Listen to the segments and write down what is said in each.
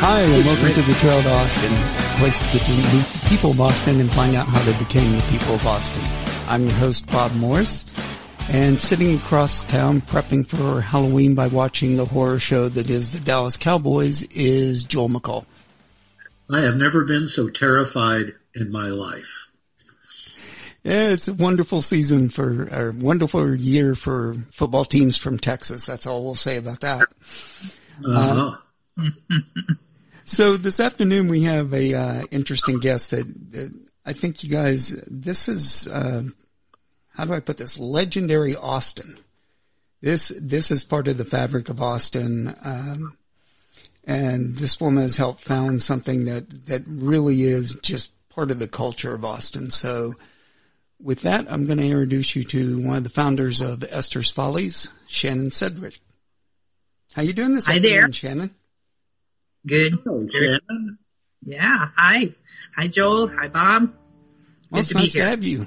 Hi, and welcome to the Trail to Austin, a place to get to meet the people of Austin and find out how they became the people of Austin. I'm your host, Bob Morris, and sitting across town prepping for Halloween by watching the horror show that is the Dallas Cowboys is Joel McCall. I have never been so terrified in my life. Yeah, it's a wonderful season for, or wonderful year for football teams from Texas. That's all we'll say about that. Uh-huh. Uh, so this afternoon we have a uh, interesting guest that, that, I think you guys. This is uh, how do I put this? Legendary Austin. This this is part of the fabric of Austin, um, and this woman has helped found something that that really is just part of the culture of Austin. So. With that, I'm going to introduce you to one of the founders of Esther's Follies, Shannon Sedwick. How you doing this Hi afternoon, there. Shannon? Good. Hello, Shannon. Yeah. Hi. Hi, Joel. Hi, Bob. Well, it's to be nice here. to have you.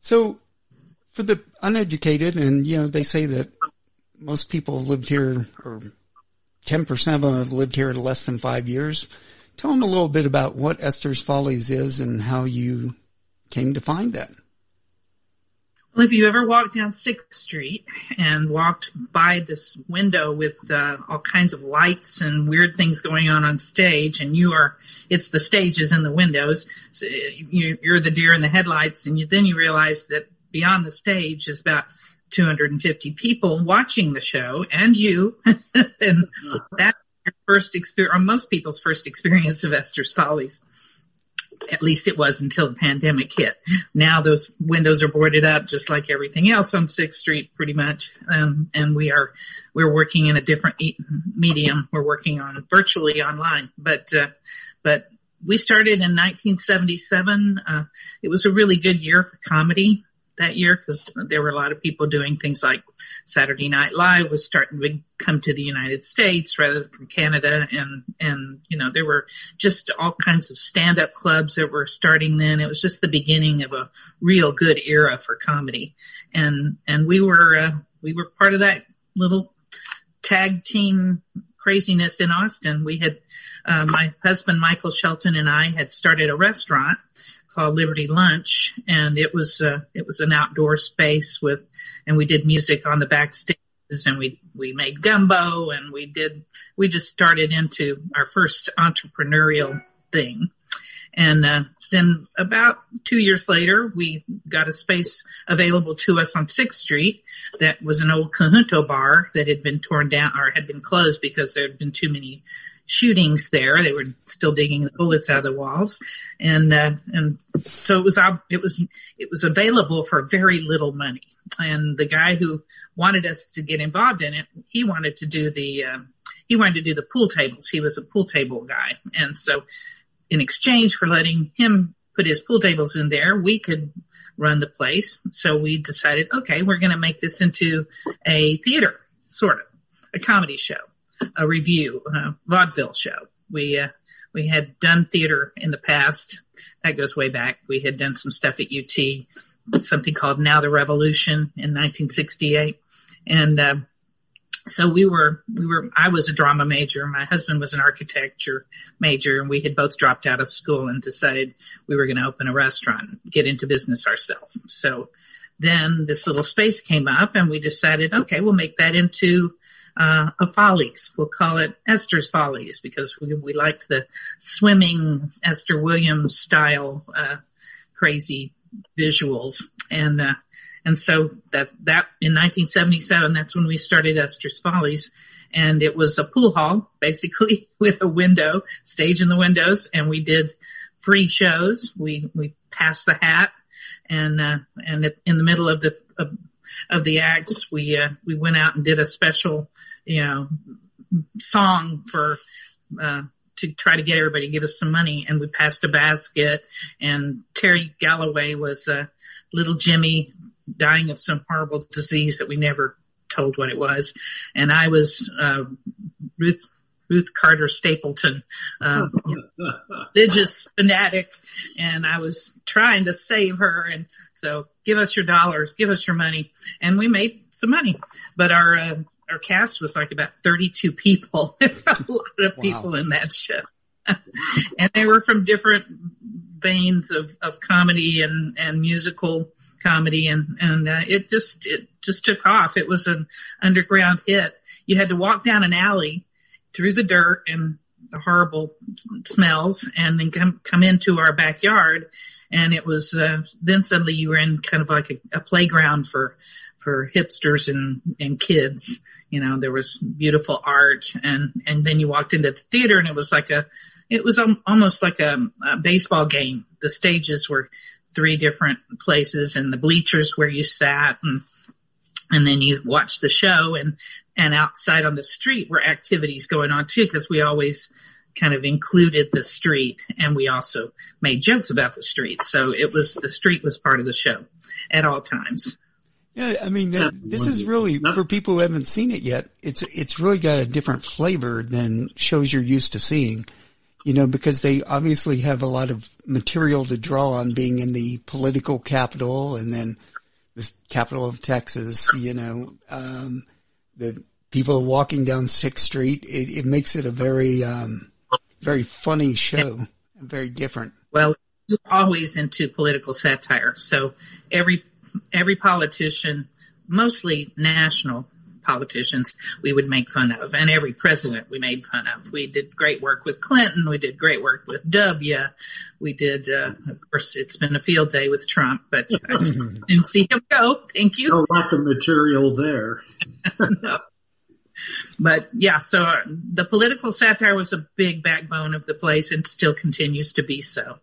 So, for the uneducated, and you know, they say that most people have lived here, or 10% of them have lived here less than five years. Tell them a little bit about what Esther's Follies is and how you came to find that. Well, if you ever walked down Sixth Street and walked by this window with uh, all kinds of lights and weird things going on on stage, and you are, it's the stages in the windows. So you, you're the deer in the headlights, and you, then you realize that beyond the stage is about 250 people watching the show, and you, and that's your first experience, or most people's first experience of Esther's Follies. At least it was until the pandemic hit. Now those windows are boarded up just like everything else on Sixth Street pretty much. Um, and we are, we're working in a different medium. We're working on virtually online, but, uh, but we started in 1977. Uh, it was a really good year for comedy that year because there were a lot of people doing things like Saturday Night Live was starting to come to the United States rather than from Canada and, and, you know, there were just all kinds of stand up clubs that were starting then. It was just the beginning of a real good era for comedy. And, and we were, uh, we were part of that little tag team craziness in Austin. We had, uh, my husband Michael Shelton and I had started a restaurant called Liberty Lunch, and it was uh, it was an outdoor space with, and we did music on the backstage, and we we made gumbo, and we did we just started into our first entrepreneurial thing, and uh, then about two years later, we got a space available to us on Sixth Street that was an old Conjunto bar that had been torn down or had been closed because there had been too many shootings there. They were still digging the bullets out of the walls, and uh, and so it was it was it was available for very little money. And the guy who wanted us to get involved in it, he wanted to do the uh, he wanted to do the pool tables. He was a pool table guy, and so in exchange for letting him put his pool tables in there, we could run the place. So we decided, okay, we're going to make this into a theater, sort of, a comedy show a review, a vaudeville show. We, uh, we had done theater in the past. That goes way back. We had done some stuff at UT, something called Now the Revolution in 1968. And, uh, so we were, we were, I was a drama major. My husband was an architecture major and we had both dropped out of school and decided we were going to open a restaurant, get into business ourselves. So then this little space came up and we decided, okay, we'll make that into uh, a Follies. We'll call it Esther's Follies because we, we liked the swimming Esther Williams style, uh, crazy visuals. And, uh, and so that, that in 1977, that's when we started Esther's Follies. And it was a pool hall, basically, with a window, stage in the windows. And we did free shows. We, we passed the hat and, uh, and in the middle of the, of, of the acts, we, uh, we went out and did a special, you know, song for, uh, to try to get everybody to give us some money and we passed a basket and Terry Galloway was, uh, little Jimmy dying of some horrible disease that we never told what it was. And I was, uh, Ruth, Ruth Carter Stapleton, uh, religious fanatic, and I was trying to save her. And so, give us your dollars, give us your money, and we made some money. But our uh, our cast was like about 32 people. a lot of people wow. in that show. and they were from different veins of, of comedy and, and musical comedy and, and, uh, it just, it just took off. It was an underground hit. You had to walk down an alley through the dirt and the horrible smells and then come, come into our backyard. And it was, uh, then suddenly you were in kind of like a, a playground for, for hipsters and, and kids. You know, there was beautiful art and, and then you walked into the theater and it was like a, it was almost like a, a baseball game. The stages were three different places and the bleachers where you sat and, and then you watched the show and, and outside on the street were activities going on too because we always kind of included the street and we also made jokes about the street. So it was, the street was part of the show at all times. Yeah, I mean, this is really for people who haven't seen it yet. It's it's really got a different flavor than shows you're used to seeing. You know, because they obviously have a lot of material to draw on being in the political capital and then the capital of Texas. You know, um, the people walking down Sixth Street. It, it makes it a very um, very funny show, and very different. Well, you're always into political satire, so every every politician, mostly national politicians, we would make fun of, and every president we made fun of. We did great work with Clinton. We did great work with W. We did, uh, of course, it's been a field day with Trump, but I didn't see him go. Thank you. No lack of material there. no. But yeah, so uh, the political satire was a big backbone of the place and still continues to be so.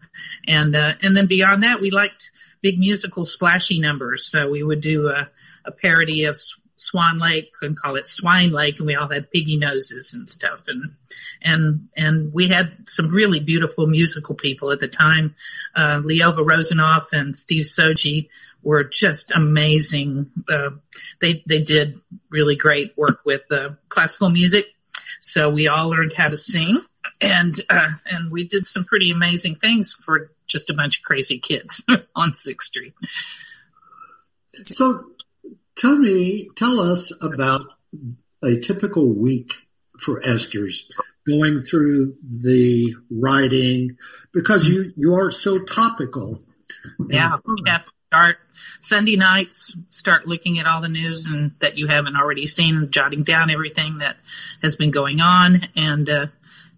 And, uh, and then beyond that, we liked big musical splashy numbers. So we would do a, a parody of Swan Lake and call it Swine Lake and we all had piggy noses and stuff and and and we had some really beautiful musical people at the time. Uh Leova Rosenoff and Steve Soji were just amazing. Uh, they they did really great work with uh, classical music. So we all learned how to sing and uh, and we did some pretty amazing things for just a bunch of crazy kids on Sixth Street. So, tell me, tell us about a typical week for Esther's going through the writing because you you are so topical. Yeah, we have to start Sunday nights, start looking at all the news and that you haven't already seen, jotting down everything that has been going on, and uh,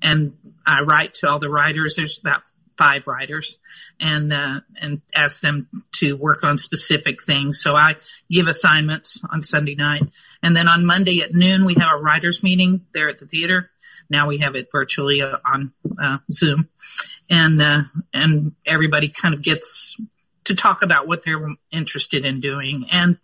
and I write to all the writers. There's about five writers and uh, and ask them to work on specific things. So I give assignments on Sunday night, and then on Monday at noon we have a writers meeting there at the theater. Now we have it virtually on uh, Zoom, and uh, and everybody kind of gets to talk about what they're interested in doing and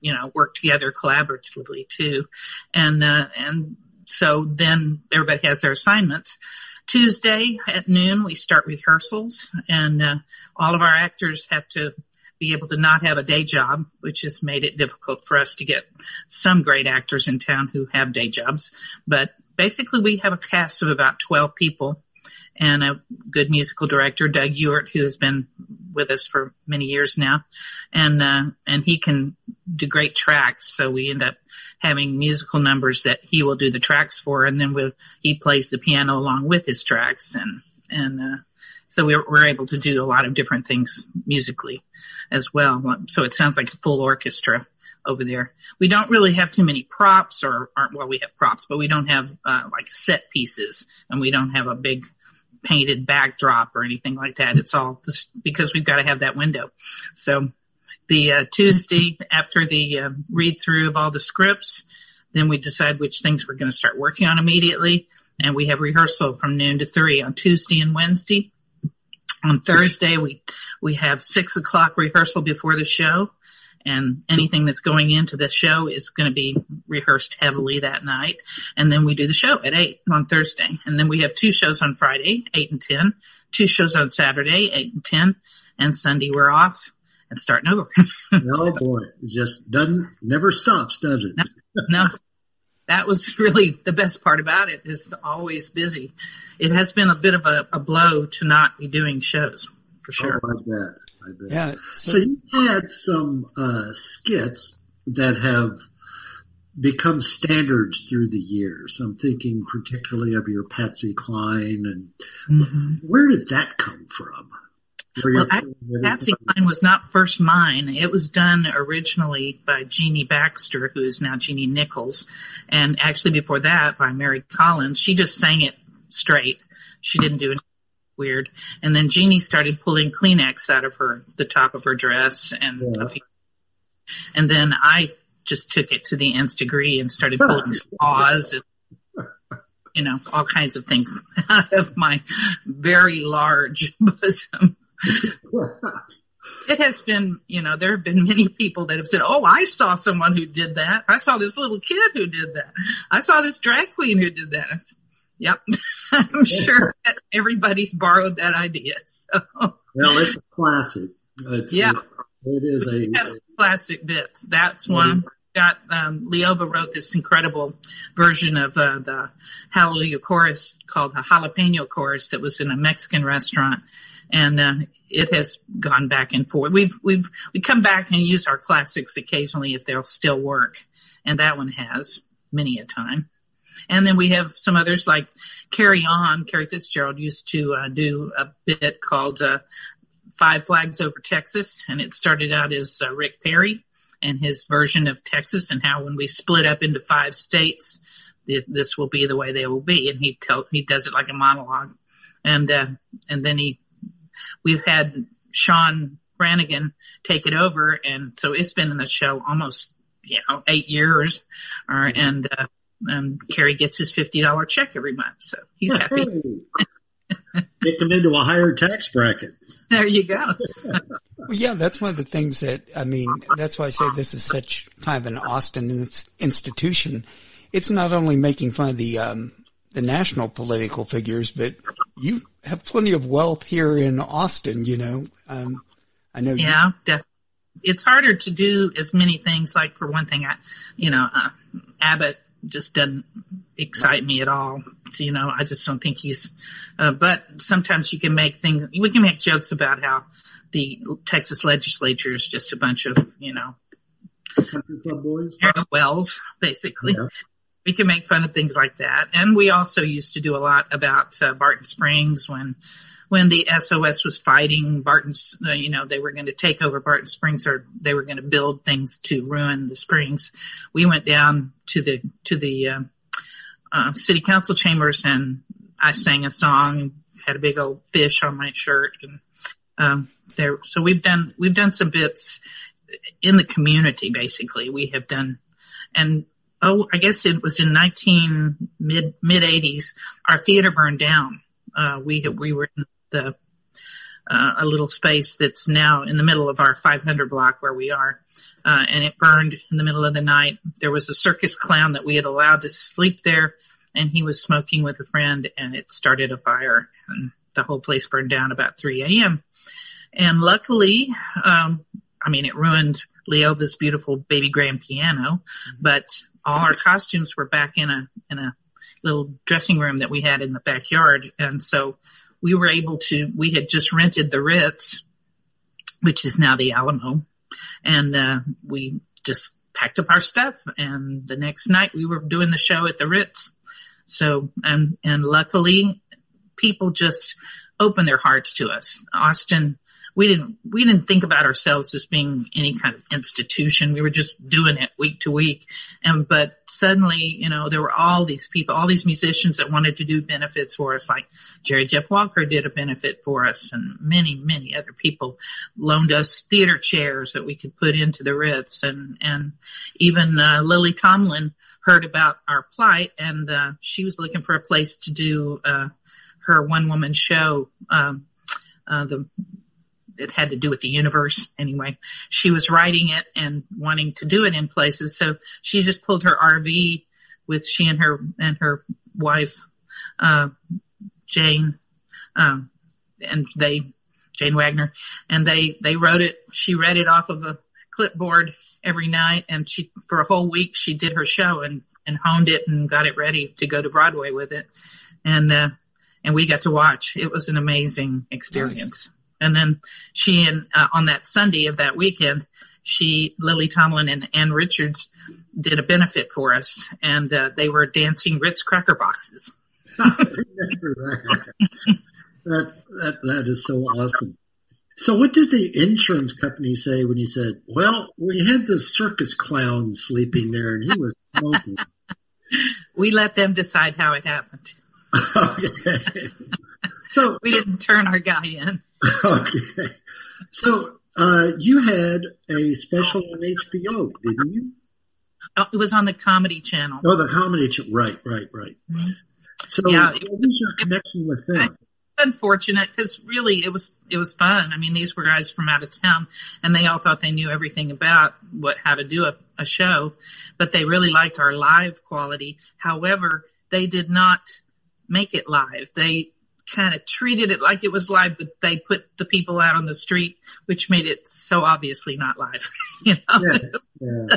you know work together collaboratively too, and uh, and so then everybody has their assignments Tuesday at noon, we start rehearsals and uh, all of our actors have to be able to not have a day job, which has made it difficult for us to get some great actors in town who have day jobs. But basically we have a cast of about 12 people and a good musical director, Doug Ewart, who has been with us for many years now. And, uh, and he can do great tracks. So we end up having musical numbers that he will do the tracks for. And then we'll, he plays the piano along with his tracks. And, and, uh, so we're, we're able to do a lot of different things musically as well. So it sounds like a full orchestra over there. We don't really have too many props or, well, we have props, but we don't have, uh, like set pieces and we don't have a big, painted backdrop or anything like that. It's all just because we've got to have that window. So the uh, Tuesday after the uh, read through of all the scripts, then we decide which things we're going to start working on immediately. And we have rehearsal from noon to three on Tuesday and Wednesday. On Thursday, we, we have six o'clock rehearsal before the show and anything that's going into the show is going to be rehearsed heavily that night. And then we do the show at eight on Thursday. And then we have two shows on Friday, eight and ten, two shows on Saturday, eight and ten, and Sunday we're off and starting over. oh boy, it just doesn't, never stops, does it? No, no, that was really the best part about it is always busy. It has been a bit of a, a blow to not be doing shows for sure. Oh, I bet. Yeah. So, so you had some uh, skits that have become standards through the years. I'm thinking particularly of your Patsy Cline and mm-hmm. where did that come from? Well, Patsy Cline was not first mine. It was done originally by Jeannie Baxter, who is now Jeannie Nichols, and actually before that by Mary Collins. She just sang it straight. She didn't do anything weird. And then Jeannie started pulling Kleenex out of her the top of her dress, and yeah. and then I just took it to the nth degree and started pulling saws and you know all kinds of things out of my very large bosom it has been, you know, there have been many people that have said, "Oh, I saw someone who did that. I saw this little kid who did that. I saw this drag queen who did that." Yep, I'm sure everybody's borrowed that idea. So. Well, it's classic. It's, yeah, it, it is a That's classic bits. That's one. Got um, Leova wrote this incredible version of uh, the Hallelujah chorus called the Jalapeno chorus that was in a Mexican restaurant and uh, it has gone back and forth. We've we've we come back and use our classics occasionally if they'll still work, and that one has many a time. And then we have some others like Kerry Awn. Kerry Fitzgerald used to uh, do a bit called uh, Five Flags Over Texas, and it started out as uh, Rick Perry and his version of Texas, and how when we split up into five states, this will be the way they will be. And he tell he does it like a monologue, and uh, and then he we've had Sean Brannigan take it over, and so it's been in the show almost you know eight years, uh, and uh, and Kerry gets his fifty dollar check every month, so he's happy. Get them into a higher tax bracket. There you go. well, yeah, that's one of the things that I mean. That's why I say this is such kind of an Austin institution. It's not only making fun of the um, the national political figures, but you have plenty of wealth here in Austin, you know. Um, I know. Yeah, you- definitely. It's harder to do as many things. Like for one thing, I, you know, uh, Abbott just doesn't excite me at all. So, you know, I just don't think he's. Uh, but sometimes you can make things. We can make jokes about how the Texas legislature is just a bunch of, you know, country club boys, wells, basically. Yeah we can make fun of things like that. And we also used to do a lot about uh, Barton Springs when when the SOS was fighting Barton's, uh, you know, they were going to take over Barton Springs or they were going to build things to ruin the springs. We went down to the to the uh, uh, city council chambers and I sang a song, had a big old fish on my shirt, and um, there. So we've done we've done some bits in the community. Basically, we have done and oh, I guess it was in 19 mid mid 80s. Our theater burned down. Uh, we we were in the uh, a little space that's now in the middle of our 500 block where we are, uh, and it burned in the middle of the night. There was a circus clown that we had allowed to sleep there, and he was smoking with a friend, and it started a fire, and the whole place burned down about 3 a.m. And luckily, um, I mean, it ruined Leova's beautiful baby grand piano, but all our costumes were back in a in a little dressing room that we had in the backyard, and so we were able to. We had just rented the Ritz, which is now the Alamo, and uh, we just packed up our stuff. And the next night we were doing the show at the Ritz. So and and luckily, people just opened their hearts to us. Austin we didn't we didn't think about ourselves as being any kind of institution. We were just doing it week to week. And but suddenly, you know, there were all these people, all these musicians that wanted to do benefits for us, like Jerry Jeff Walker did a benefit for us, and many, many other people loaned us theater chairs that we could put into the Ritz, and and even uh, Lily Tomlin heard about our plight, and uh, she was looking for a place to do uh, her one woman show. Um, uh, the it had to do with the universe anyway. She was writing it and wanting to do it in places. So she just pulled her RV with she and her, and her wife, uh, Jane, um, and they, Jane Wagner, and they, they wrote it. She read it off of a clipboard every night and she, for a whole week, she did her show and, and honed it and got it ready to go to Broadway with it. And, uh, and we got to watch. It was an amazing experience. Nice. And then she and uh, on that Sunday of that weekend, she, Lily Tomlin and Ann Richards did a benefit for us, and uh, they were dancing Ritz cracker boxes. that. that that that is so awesome. So, what did the insurance company say when you said, "Well, we had the circus clown sleeping there, and he was smoking"? we let them decide how it happened. okay. So we didn't turn our guy in. Okay. So uh, you had a special on HBO, didn't you? Oh, it was on the Comedy Channel. Oh, the Comedy Channel. Right, right, right. Mm-hmm. So, yeah, what was your connection with them? Unfortunate because really it was it was fun. I mean, these were guys from out of town, and they all thought they knew everything about what how to do a, a show, but they really liked our live quality. However, they did not make it live. They kind of treated it like it was live, but they put the people out on the street, which made it so obviously not live. you know, yeah, yeah.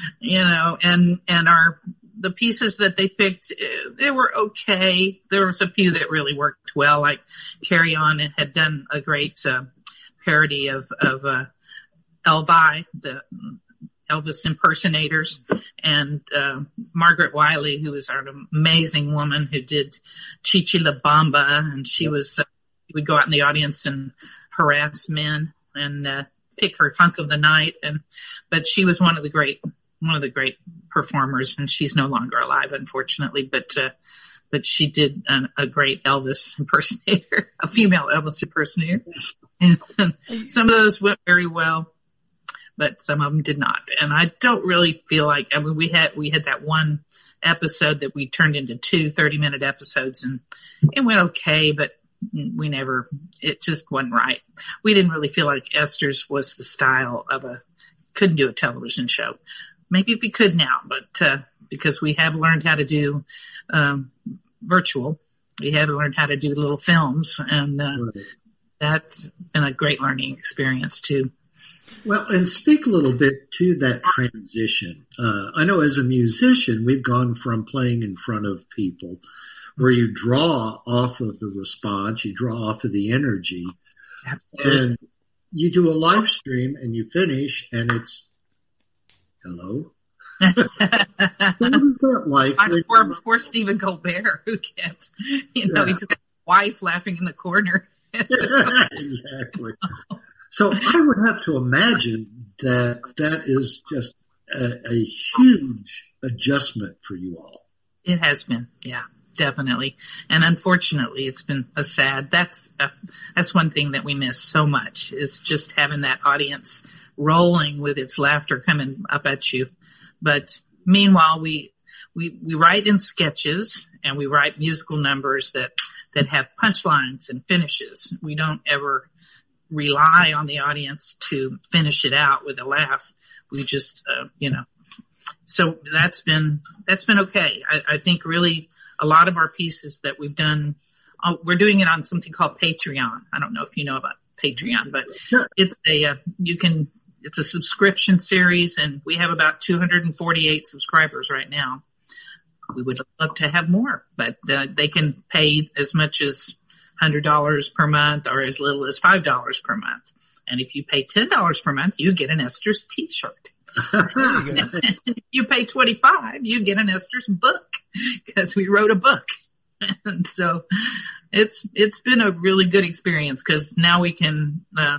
you know, and and our the pieces that they picked, eh, they were okay. There was a few that really worked well, like Kerry Awn had done a great uh, parody of of uh, Elvi, the Elvis impersonators, and uh, Margaret Wiley, who was our amazing woman who did Chichi La Bamba, and she was uh, would go out in the audience and harass men and uh, pick her hunk of the night, and but she was one of the great one of the great performers, and she's no longer alive, unfortunately, but. Uh, but she did an, a great Elvis impersonator, a female Elvis impersonator. And some of those went very well but some of them did not. And I don't really feel like, I mean, we had, we had that one episode that we turned into two 30 minute episodes and it went okay, but we never, it just wasn't right. We didn't really feel like Esther's was the style of a, couldn't do a television show. Maybe we could now, but, uh, because we have learned how to do, um, virtual. We have learned how to do little films and, uh, right. that's been a great learning experience too. Well, and speak a little bit to that transition. Uh, I know as a musician, we've gone from playing in front of people where you draw off of the response, you draw off of the energy, and you do a live stream and you finish and it's hello. what is that like? Poor, poor Stephen Colbert who kept, you know, yeah. he's got wife laughing in the corner. exactly. So I would have to imagine that that is just a, a huge adjustment for you all. It has been, yeah definitely. And unfortunately, it's been a sad. That's a, that's one thing that we miss so much is just having that audience rolling with its laughter coming up at you. But meanwhile, we we we write in sketches and we write musical numbers that that have punchlines and finishes. We don't ever rely on the audience to finish it out with a laugh. We just, uh, you know, so that's been, that's been okay. I, I, think really a lot of our pieces that we've done, uh, we're doing it on something called Patreon. I don't know if you know about Patreon, but it's a, uh, you can, it's a subscription series and we have about 248 subscribers right now. We would love to have more, but uh, they can pay as much as $100 per month or as little as $5 per month. And if you pay $10 per month, you get an Esther's t-shirt. if you pay 25, you get an Esther's book because we wrote a book. and so it's, it's been a really good experience because now we can, uh,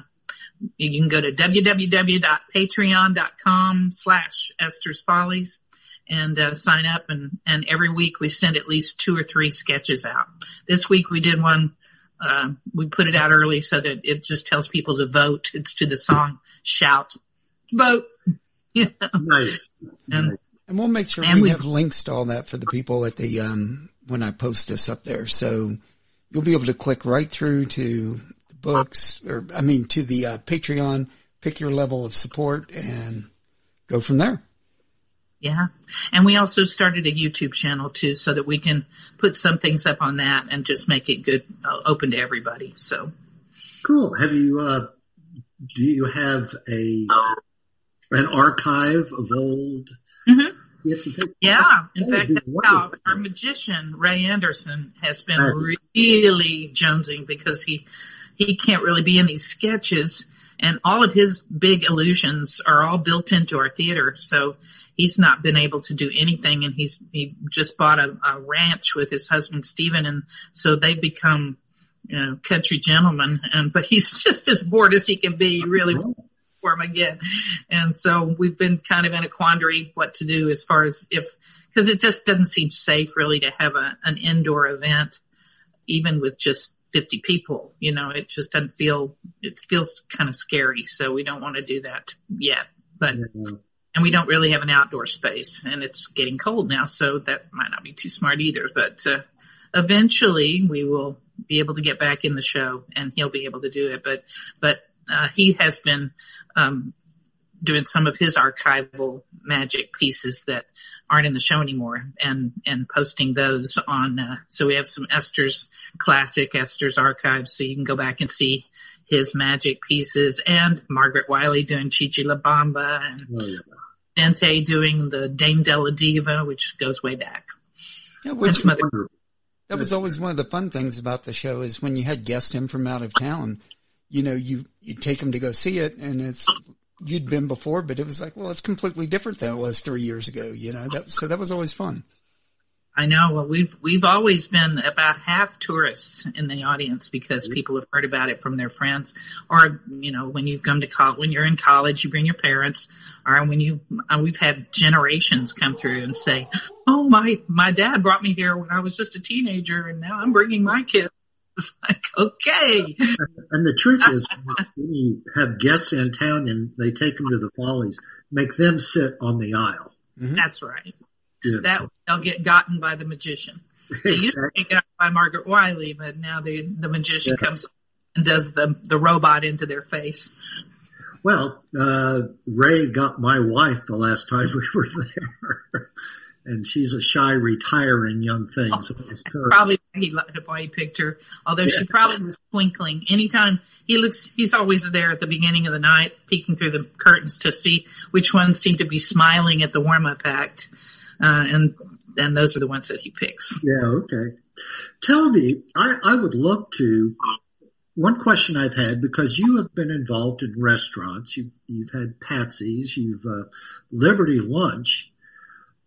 you can go to www.patreon.com slash Esther's Follies and uh, sign up and, and every week we send at least two or three sketches out. This week we did one uh, we put it out early so that it just tells people to vote. It's to the song "Shout, Vote." Yeah. Nice. And, and we'll make sure we, we, have links to all that for the people at the um when I post this up there. So you'll be able to click right through to the books, or I mean to the uh, Patreon. Pick your level of support and go from there. Yeah. And we also started a YouTube channel too, so that we can put some things up on that and just make it good, uh, open to everybody. So cool. Have you, uh, do you have a, an archive of old? Mm-hmm. Yeah. In fact, our, our magician, Ray Anderson, has been really jonesing because he, he can't really be in these sketches and all of his big illusions are all built into our theater. So he's not been able to do anything and he's, he just bought a, a ranch with his husband Stephen. And so they've become, you know, country gentlemen. And, but he's just as bored as he can be really for him again. And so we've been kind of in a quandary what to do as far as if, cause it just doesn't seem safe really to have a, an indoor event, even with just 50 people, you know, it just doesn't feel, it feels kind of scary. So we don't want to do that yet, but, yeah. And we don't really have an outdoor space and it's getting cold now. So that might not be too smart either, but, uh, eventually we will be able to get back in the show and he'll be able to do it. But, but, uh, he has been, um, doing some of his archival magic pieces that aren't in the show anymore and, and posting those on, uh, so we have some Esther's classic Esther's archives so you can go back and see his magic pieces and Margaret Wiley doing Chichi La Bamba and oh, yeah. Dante doing the Dame Della Diva, which goes way back. Yeah, which, that was always one of the fun things about the show is when you had guests in from out of town, you know, you, you take them to go see it and it's you'd been before, but it was like, well, it's completely different than it was three years ago, you know, that, so that was always fun. I know. Well, we've, we've always been about half tourists in the audience because people have heard about it from their friends or, you know, when you come to college, when you're in college, you bring your parents or when you, uh, we've had generations come through and say, Oh, my, my dad brought me here when I was just a teenager and now I'm bringing my kids it's like, okay. And the truth is, when you have guests in town and they take them to the Follies, make them sit on the aisle. Mm-hmm. That's right. Yeah. That they'll get gotten by the magician. They exactly. used to get gotten by Margaret Wiley, but now the the magician yeah. comes and does the the robot into their face. Well, uh, Ray got my wife the last time we were there and she's a shy, retiring young thing. Oh, so probably he why he picked her. Although yeah. she probably was twinkling. Anytime he looks, he's always there at the beginning of the night, peeking through the curtains to see which ones seem to be smiling at the warm up act, uh, and and those are the ones that he picks. Yeah. Okay. Tell me, I, I would love to. One question I've had because you have been involved in restaurants, you've you've had Patsy's, you've uh, Liberty Lunch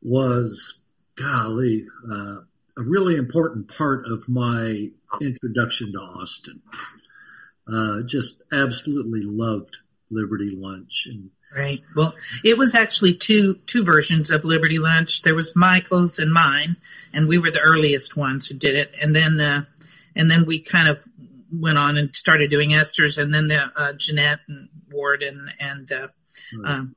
was, golly, uh, a really important part of my introduction to Austin. Uh, just absolutely loved Liberty Lunch and Right. Well, it was actually two two versions of Liberty Lunch. There was Michael's and mine, and we were the earliest ones who did it. And then uh, and then we kind of went on and started doing Esther's, and then the uh, Jeanette and Ward and and uh, right. um,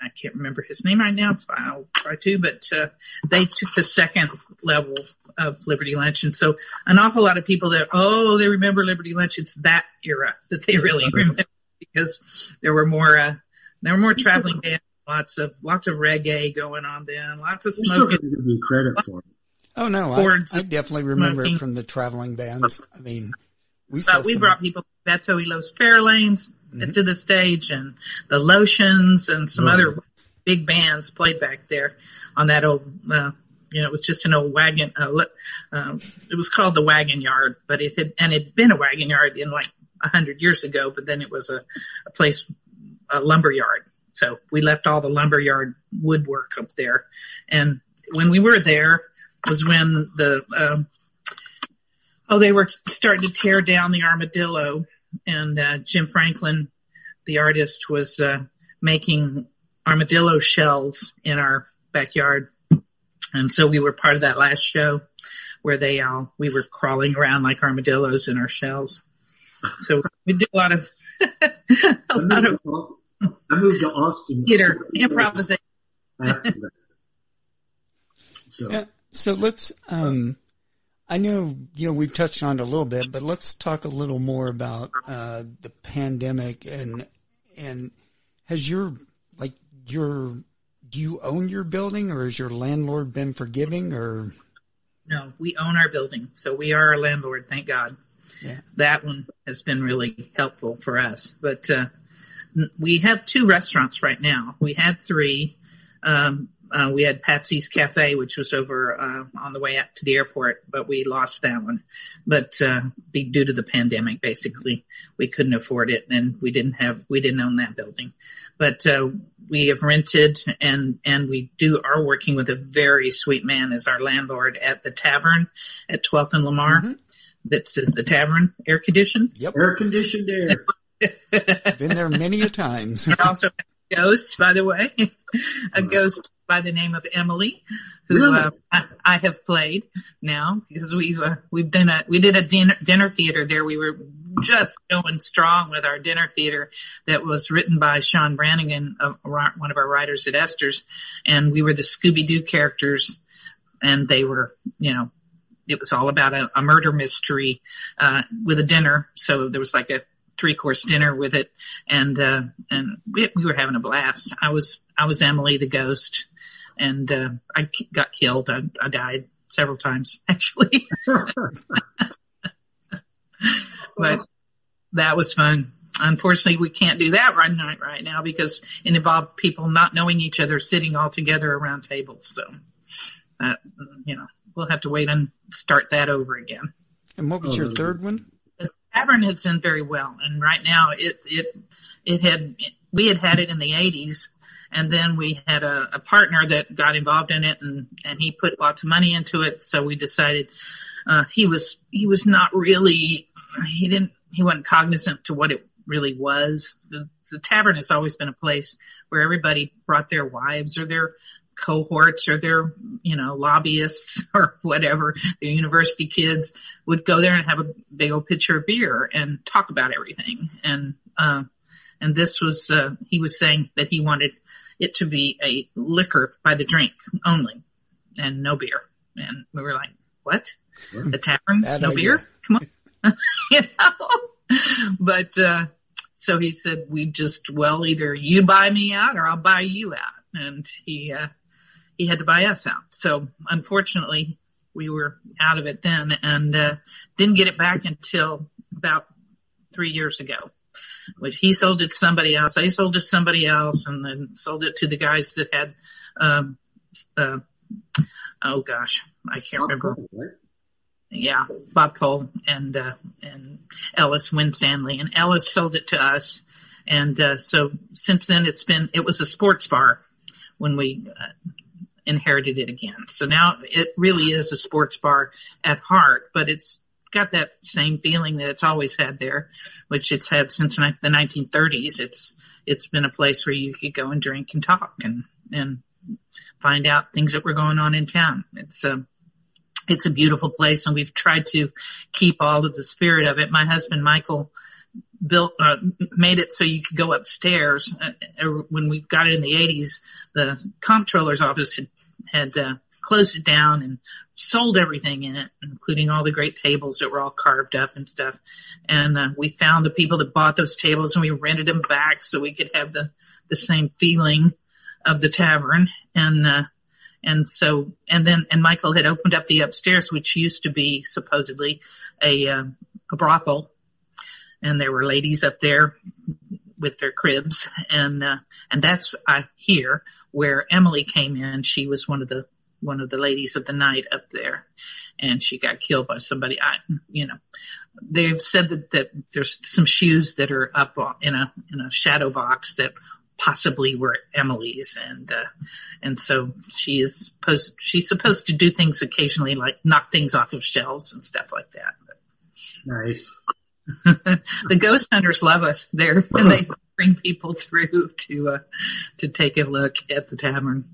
I can't remember his name right now. I'll try to, but uh, they took the second level of Liberty Lunch, and so an awful lot of people that oh they remember Liberty Lunch. It's that era that they really remember because there were more uh, there were more traveling bands, lots of lots of reggae going on then, lots of smoking. Give you credit for it. Oh no, I, I, definitely remember smoking. it from the traveling bands. I mean, we uh, we some... brought people Beto y los Fairlanes mm-hmm. to the stage and the Lotions and some right. other big bands played back there on that old, uh, you know, it was just an old wagon. Uh, um, it was called the Wagon Yard, but it had and it had been a wagon yard in like a hundred years ago. But then it was a, a place, a lumber yard. So we left all the lumber yard woodwork up there. And when we were there was when the um, oh they were starting to tear down the armadillo and uh, Jim Franklin, the artist, was uh, making armadillo shells in our backyard, and so we were part of that last show where they all we were crawling around like armadillos in our shells. So we did a lot of a lot of. I moved to Austin. Theater improvisation. so. Yeah, so let's um, I know, you know, we've touched on it a little bit, but let's talk a little more about uh, the pandemic and and has your like your do you own your building or has your landlord been forgiving or no we own our building so we are our landlord thank god yeah. that one has been really helpful for us but uh, we have two restaurants right now we had three um, uh, we had Patsy's Cafe, which was over uh, on the way up to the airport, but we lost that one. But uh, due to the pandemic, basically, we couldn't afford it, and we didn't have we didn't own that building. But uh, we have rented, and and we do are working with a very sweet man as our landlord at the tavern at 12th and Lamar. Mm-hmm. That says the tavern air conditioned. Yep, air conditioned air. Been there many a times. also a ghost, by the way, a ghost by the name of Emily, who really? uh, I, I, have played now because we've uh, we've done a we did a dinner dinner theater there. We were just going strong with our dinner theater that was written by Sean Brannigan, uh, one of our writers at Esther's, and we were the Scooby Doo characters, and they were you know it was all about a, a murder mystery uh, with a dinner. So there was like a three course dinner with it, and uh, and we, we were having a blast. I was I was Emily the ghost, and uh, I got killed. I, I died several times actually, but that was fun. Unfortunately, we can't do that right now, right now because it involved people not knowing each other, sitting all together around tables. So, that, you know, we'll have to wait and start that over again. And what was your oh, third one? Tavern has done very well, and right now it it it had we had had it in the 80s, and then we had a, a partner that got involved in it, and and he put lots of money into it. So we decided uh, he was he was not really he didn't he wasn't cognizant to what it really was. The, the tavern has always been a place where everybody brought their wives or their cohorts or their, you know, lobbyists or whatever, the university kids would go there and have a big old pitcher of beer and talk about everything. And, uh, and this was, uh, he was saying that he wanted it to be a liquor by the drink only and no beer. And we were like, what? The tavern? Bad no idea. beer? Come on. you know? But, uh, so he said, we just, well, either you buy me out or I'll buy you out. And he, uh, he had to buy us out. So unfortunately, we were out of it then and uh, didn't get it back until about three years ago. Which he sold it to somebody else. I sold it to somebody else, and then sold it to the guys that had. Um, uh, oh gosh, I can't Bob remember. Cole, right? Yeah, Bob Cole and uh, and Ellis Winstanley, and Ellis sold it to us, and uh, so since then it's been it was a sports bar when we uh, inherited it again. So now it really is a sports bar at heart, but it's got that same feeling that it's always had there, which it's had since the 1930s. It's it's been a place where you could go and drink and talk and and find out things that were going on in town. It's a it's a beautiful place, and we've tried to keep all of the spirit of it. My husband Michael built uh, made it so you could go upstairs. Uh, uh when we got it in the 80s, the comptroller's office had, had uh, closed it down and sold everything in it, including all the great tables that were all carved up and stuff. And uh, we found the people that bought those tables and we rented them back so we could have the the same feeling of the tavern. And uh, and so and then and Michael had opened up the upstairs, which used to be supposedly a uh, a brothel and there were ladies up there with their cribs, and uh, and that's I hear where Emily came in. She was one of the one of the ladies of the night up there, and she got killed by somebody. I, you know, they've said that, that there's some shoes that are up in a in a shadow box that possibly were Emily's, and uh, and so she is supposed she's supposed to do things occasionally, like knock things off of shelves and stuff like that. Nice. the ghost hunters love us there and they bring people through to uh, to take a look at the tavern.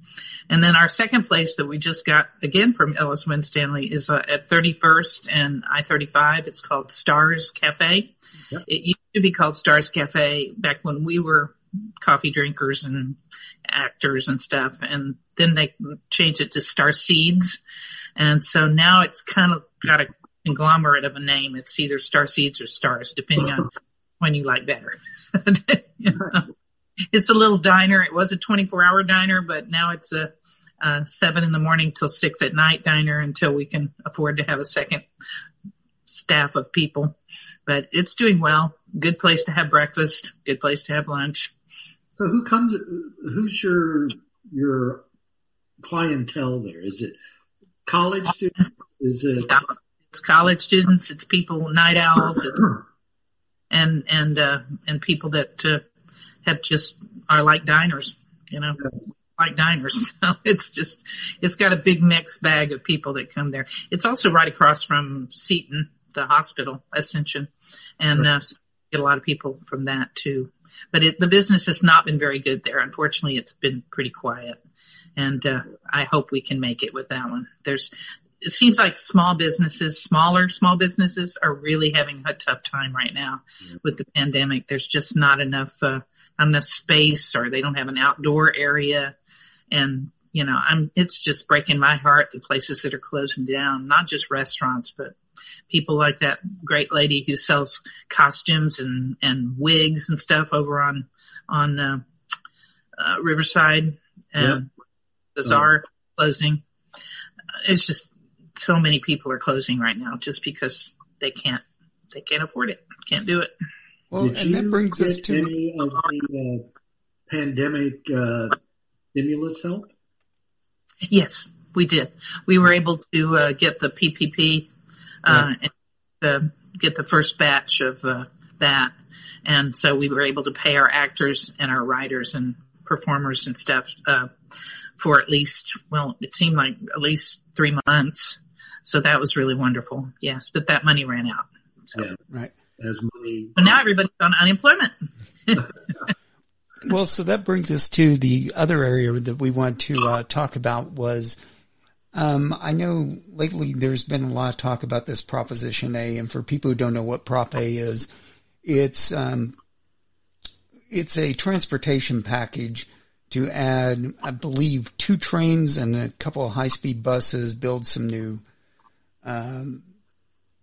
And then our second place that we just got again from Ellis Winstanley is uh, at 31st and I-35. It's called Stars Cafe. Yep. It used to be called Stars Cafe back when we were coffee drinkers and actors and stuff. And then they changed it to Star Seeds. And so now it's kind of got a conglomerate of a name. It's either star seeds or stars, depending on when you like better. you know? It's a little diner. It was a 24 hour diner, but now it's a, a seven in the morning till six at night diner until we can afford to have a second staff of people. But it's doing well. Good place to have breakfast. Good place to have lunch. So who comes? Who's your your clientele there? Is it college students? Is it? It's college students. It's people, night owls, and and uh, and people that uh, have just are like diners. You know, like diners. So it's just it's got a big mixed bag of people that come there. It's also right across from Seton, the hospital, Ascension, and uh, get a lot of people from that too. But it, the business has not been very good there. Unfortunately, it's been pretty quiet, and uh, I hope we can make it with that one. There's it seems like small businesses, smaller small businesses are really having a tough time right now yeah. with the pandemic. There's just not enough, uh, not enough space or they don't have an outdoor area. And, you know, I'm, it's just breaking my heart, the places that are closing down, not just restaurants, but people like that great lady who sells costumes and, and wigs and stuff over on, on, uh, uh Riverside and yeah. Bazaar closing. It's just so many people are closing right now just because they can't they can't afford it, can't do it. Well, Did and that brings us to any of the uh, pandemic uh, stimulus help. Yes, we did. We were able to uh, get the PPP uh, yeah. and get the first batch of uh, that, and so we were able to pay our actors and our writers and performers and stuff uh, for at least well, it seemed like at least three months. So that was really wonderful. Yes, but that money ran out. So. Yeah, right. As money. But now everybody's on unemployment. well, so that brings us to the other area that we want to uh, talk about was. Um, I know lately there's been a lot of talk about this Proposition A, and for people who don't know what Prop A is, it's um, it's a transportation package to add, I believe, two trains and a couple of high speed buses, build some new um,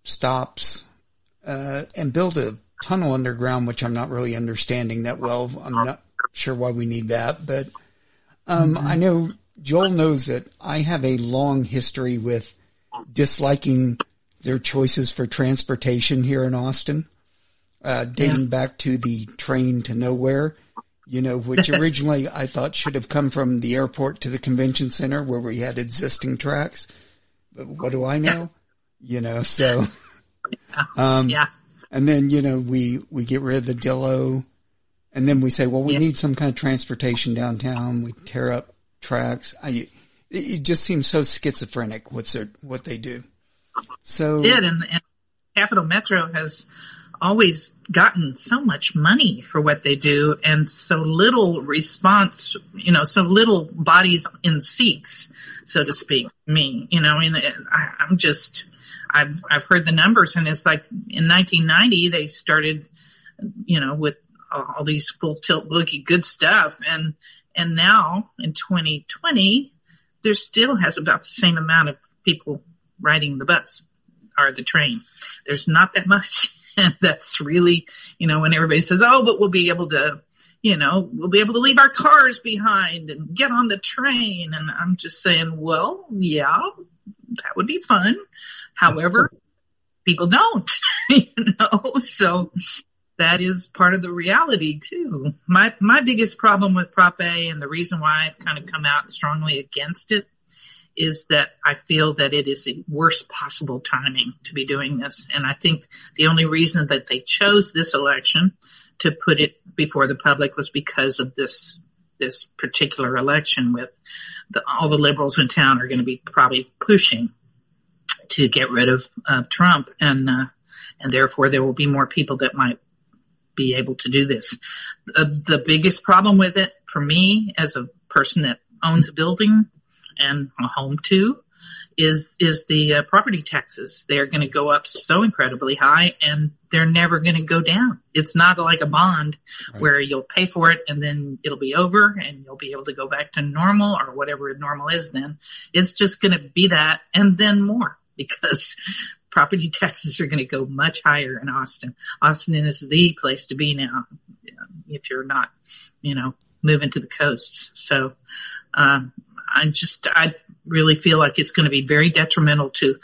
stops, uh, and build a tunnel underground, which I'm not really understanding that well. I'm not sure why we need that, but um, mm-hmm. I know Joel knows that I have a long history with disliking their choices for transportation here in Austin, uh, dating yeah. back to the train to nowhere, you know, which originally I thought should have come from the airport to the convention center where we had existing tracks. But what do I know? you know, so, um, yeah. And then, you know, we, we get rid of the Dillo and then we say, well, we yeah. need some kind of transportation downtown. We tear up tracks. I, it just seems so schizophrenic what's their, what they do. So. It did. And, and Capital Metro has always gotten so much money for what they do and so little response, you know, so little bodies in seats, so to speak. Me, you know, I mean, uh, I, I'm just, I've I've heard the numbers, and it's like in 1990 they started, you know, with all, these full tilt boogie good stuff, and and now in 2020 there still has about the same amount of people riding the bus or the train. There's not that much, and that's really, you know, when everybody says, "Oh, but we'll be able to." You know, we'll be able to leave our cars behind and get on the train. And I'm just saying, well, yeah, that would be fun. However, people don't, you know, so that is part of the reality too. My, my biggest problem with Prop A and the reason why I've kind of come out strongly against it is that I feel that it is the worst possible timing to be doing this. And I think the only reason that they chose this election to put it before the public was because of this, this particular election with the, all the liberals in town are going to be probably pushing to get rid of uh, Trump, and uh, and therefore there will be more people that might be able to do this. The biggest problem with it for me, as a person that owns a building and a home too, is is the uh, property taxes. They're going to go up so incredibly high, and they're never going to go down. It's not like a bond right. where you'll pay for it and then it'll be over, and you'll be able to go back to normal or whatever normal is. Then it's just going to be that, and then more. because property taxes are going to go much higher in Austin. Austin is the place to be now if you're not, you know, moving to the coasts. So, um, I just, I really feel like it's going to be very detrimental to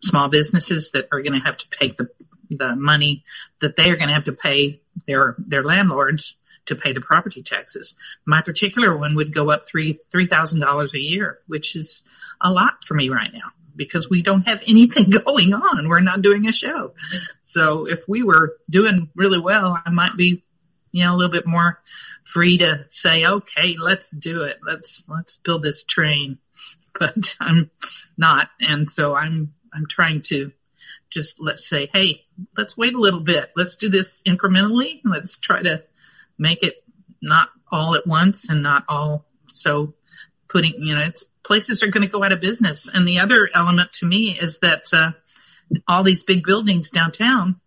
small businesses that are going to have to pay the, the money that they are going to have to pay their, their landlords to pay the property taxes. My particular one would go up three three thousand dollars a year, which is a lot for me right now because we don't have anything going on. We're not doing a show. So if we were doing really well, I might be, you know, a little bit more free to say, okay, let's do it. Let's, let's build this train. But I'm not. And so I'm, I'm trying to just let's say, Hey, let's wait a little bit. Let's do this incrementally. Let's try to make it not all at once and not all so putting, you know, it's places are going to go out of business. And the other element to me is that, uh, all these big buildings downtown,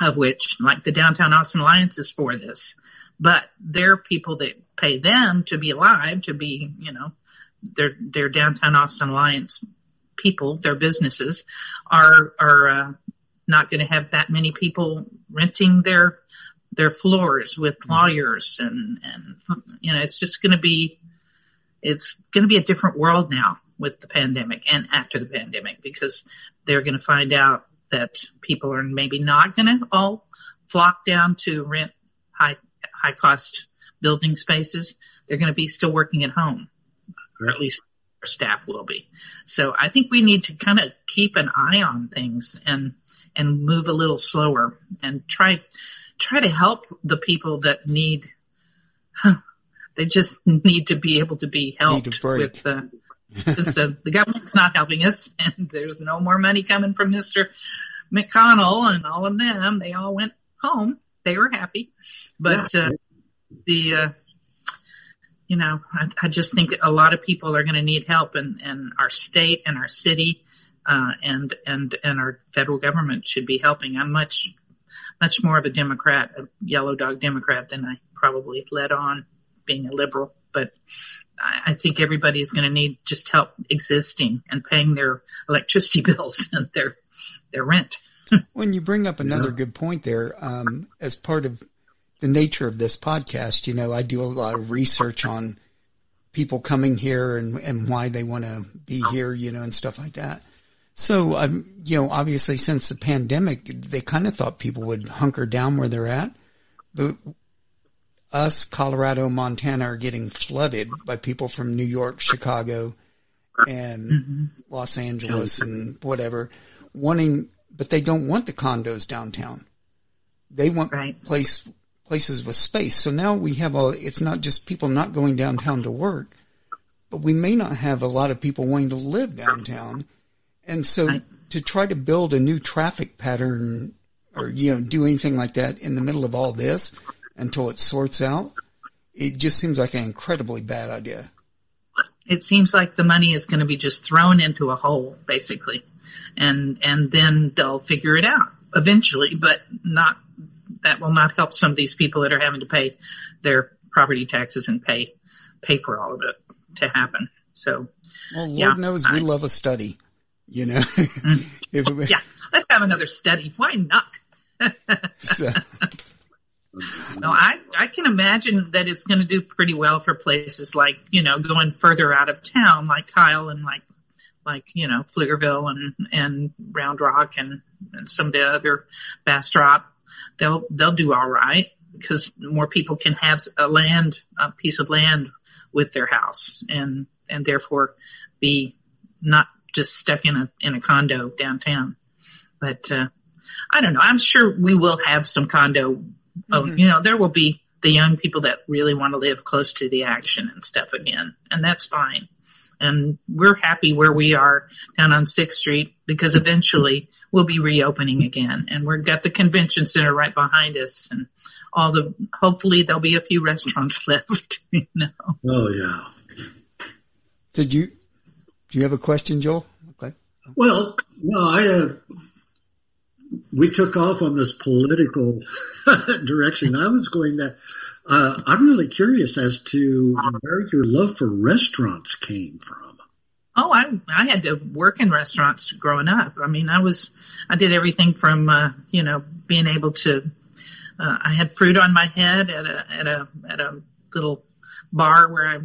of which like the downtown Austin Alliance is for this, but they're people that pay them to be alive, to be, you know, their, their downtown Austin Alliance people, their businesses are, are, uh, not going to have that many people renting their, their floors with lawyers and, and, you know, it's just going to be, it's going to be a different world now with the pandemic and after the pandemic because they're going to find out that people are maybe not going to all flock down to rent high high cost building spaces. They're going to be still working at home, or at least our staff will be. So I think we need to kind of keep an eye on things and and move a little slower and try try to help the people that need they just need to be able to be helped with the. So the government's not helping us, and there's no more money coming from Mister McConnell and all of them. They all went home. They were happy, but uh, the uh, you know, I, I, just think a lot of people are going to need help, and and our state and our city. Uh, and and and our federal government should be helping. I'm much much more of a Democrat, a yellow dog Democrat, than I probably led on being a liberal, but I think everybody's going to need just help existing and paying their electricity bills and their their rent. when you bring up another yeah. good point there, um, as part of the nature of this podcast, you know, I do a lot of research on people coming here and and why they want to be here, you know, and stuff like that. So, um, you know, obviously since the pandemic, they kind of thought people would hunker down where they're at. But us, Colorado, Montana are getting flooded by people from New York, Chicago, and mm-hmm. Los Angeles and whatever, wanting, but they don't want the condos downtown. They want right. place places with space. So now we have a. It's not just people not going downtown to work, but we may not have a lot of people wanting to live downtown, and so right. to try to build a new traffic pattern or you know do anything like that in the middle of all this until it sorts out, it just seems like an incredibly bad idea. It seems like the money is going to be just thrown into a hole, basically, and and then they'll figure it out eventually, but not that will not help some of these people that are having to pay their property taxes and pay pay for all of it to happen. So, well, Lord yeah, knows we love a study, you know. Mm. yeah, let's have another study. Why not? so, no, I, I can imagine that it's going to do pretty well for places like, you know, going further out of town, like Kyle and like, like, you know, Pflugerville and, and Round Rock and, and some of the other Bastrop. They'll, they'll do all right because more people can have a land, a piece of land with their house and, and therefore be not just stuck in a, in a condo downtown. But, uh, I don't know. I'm sure we will have some condo Oh, mm-hmm. you know, there will be the young people that really want to live close to the action and stuff again, and that's fine. And we're happy where we are down on Sixth Street because eventually we'll be reopening again, and we've got the convention center right behind us, and all the hopefully there'll be a few restaurants left. You know. Oh yeah. Did you do you have a question, Joel? Okay. Well, no, I uh, we took off on this political direction. I was going that. Uh, I'm really curious as to where your love for restaurants came from. Oh, I I had to work in restaurants growing up. I mean, I was I did everything from uh, you know being able to. Uh, I had fruit on my head at a at a at a little bar where I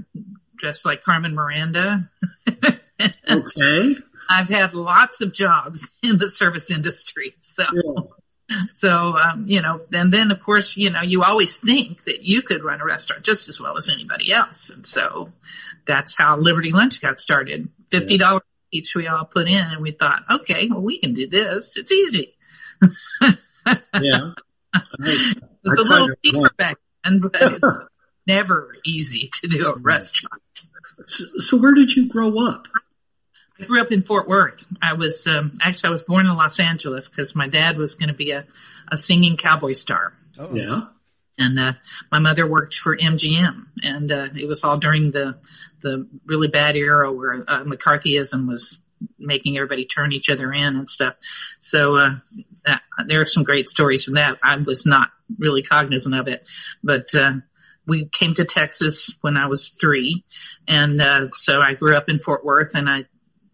dressed like Carmen Miranda. okay. I've had lots of jobs in the service industry. So, yeah. so, um, you know, and then of course, you know, you always think that you could run a restaurant just as well as anybody else. And so that's how Liberty Lunch got started. $50 yeah. each we all put in and we thought, okay, well, we can do this. It's easy. yeah. I, it was I a little deeper back then, but it's never easy to do a restaurant. So where did you grow up? I grew up in Fort Worth. I was um, actually I was born in Los Angeles because my dad was going to be a, a singing cowboy star. Oh. Yeah. And uh, my mother worked for MGM, and uh, it was all during the the really bad era where uh, McCarthyism was making everybody turn each other in and stuff. So uh, that, there are some great stories from that. I was not really cognizant of it, but uh, we came to Texas when I was three, and uh, so I grew up in Fort Worth, and I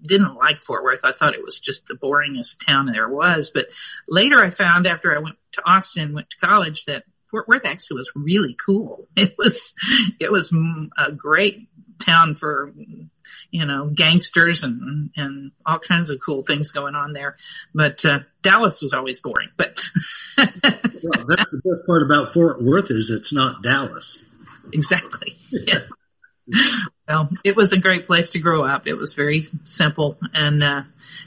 didn't like Fort Worth. I thought it was just the boringest town there was. But later I found after I went to Austin, went to college that Fort Worth actually was really cool. It was, it was a great town for, you know, gangsters and, and all kinds of cool things going on there. But, uh, Dallas was always boring, but. well, that's the best part about Fort Worth is it's not Dallas. Exactly. Yeah. Well, it was a great place to grow up. It was very simple and, uh,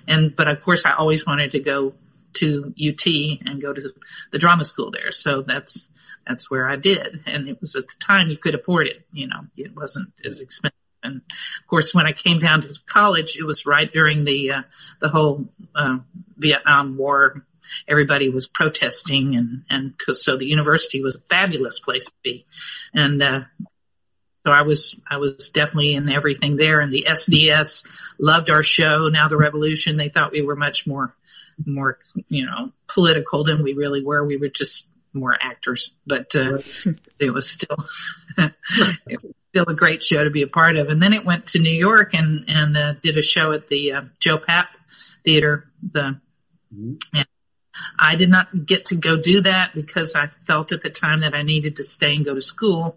and, but of course I always wanted to go to UT and go to the drama school there. So that's, that's where I did. And it was at the time you could afford it. You know, it wasn't as expensive. And of course, when I came down to college, it was right during the, uh, the whole, uh, Vietnam War. Everybody was protesting and, and so the university was a fabulous place to be. And, uh, so I was, I was definitely in everything there and the SDS loved our show. Now the revolution, they thought we were much more, more, you know, political than we really were. We were just more actors, but, uh, it was still, it was still a great show to be a part of. And then it went to New York and, and, uh, did a show at the, uh, Joe Papp Theater, the, mm-hmm. and I did not get to go do that because I felt at the time that I needed to stay and go to school.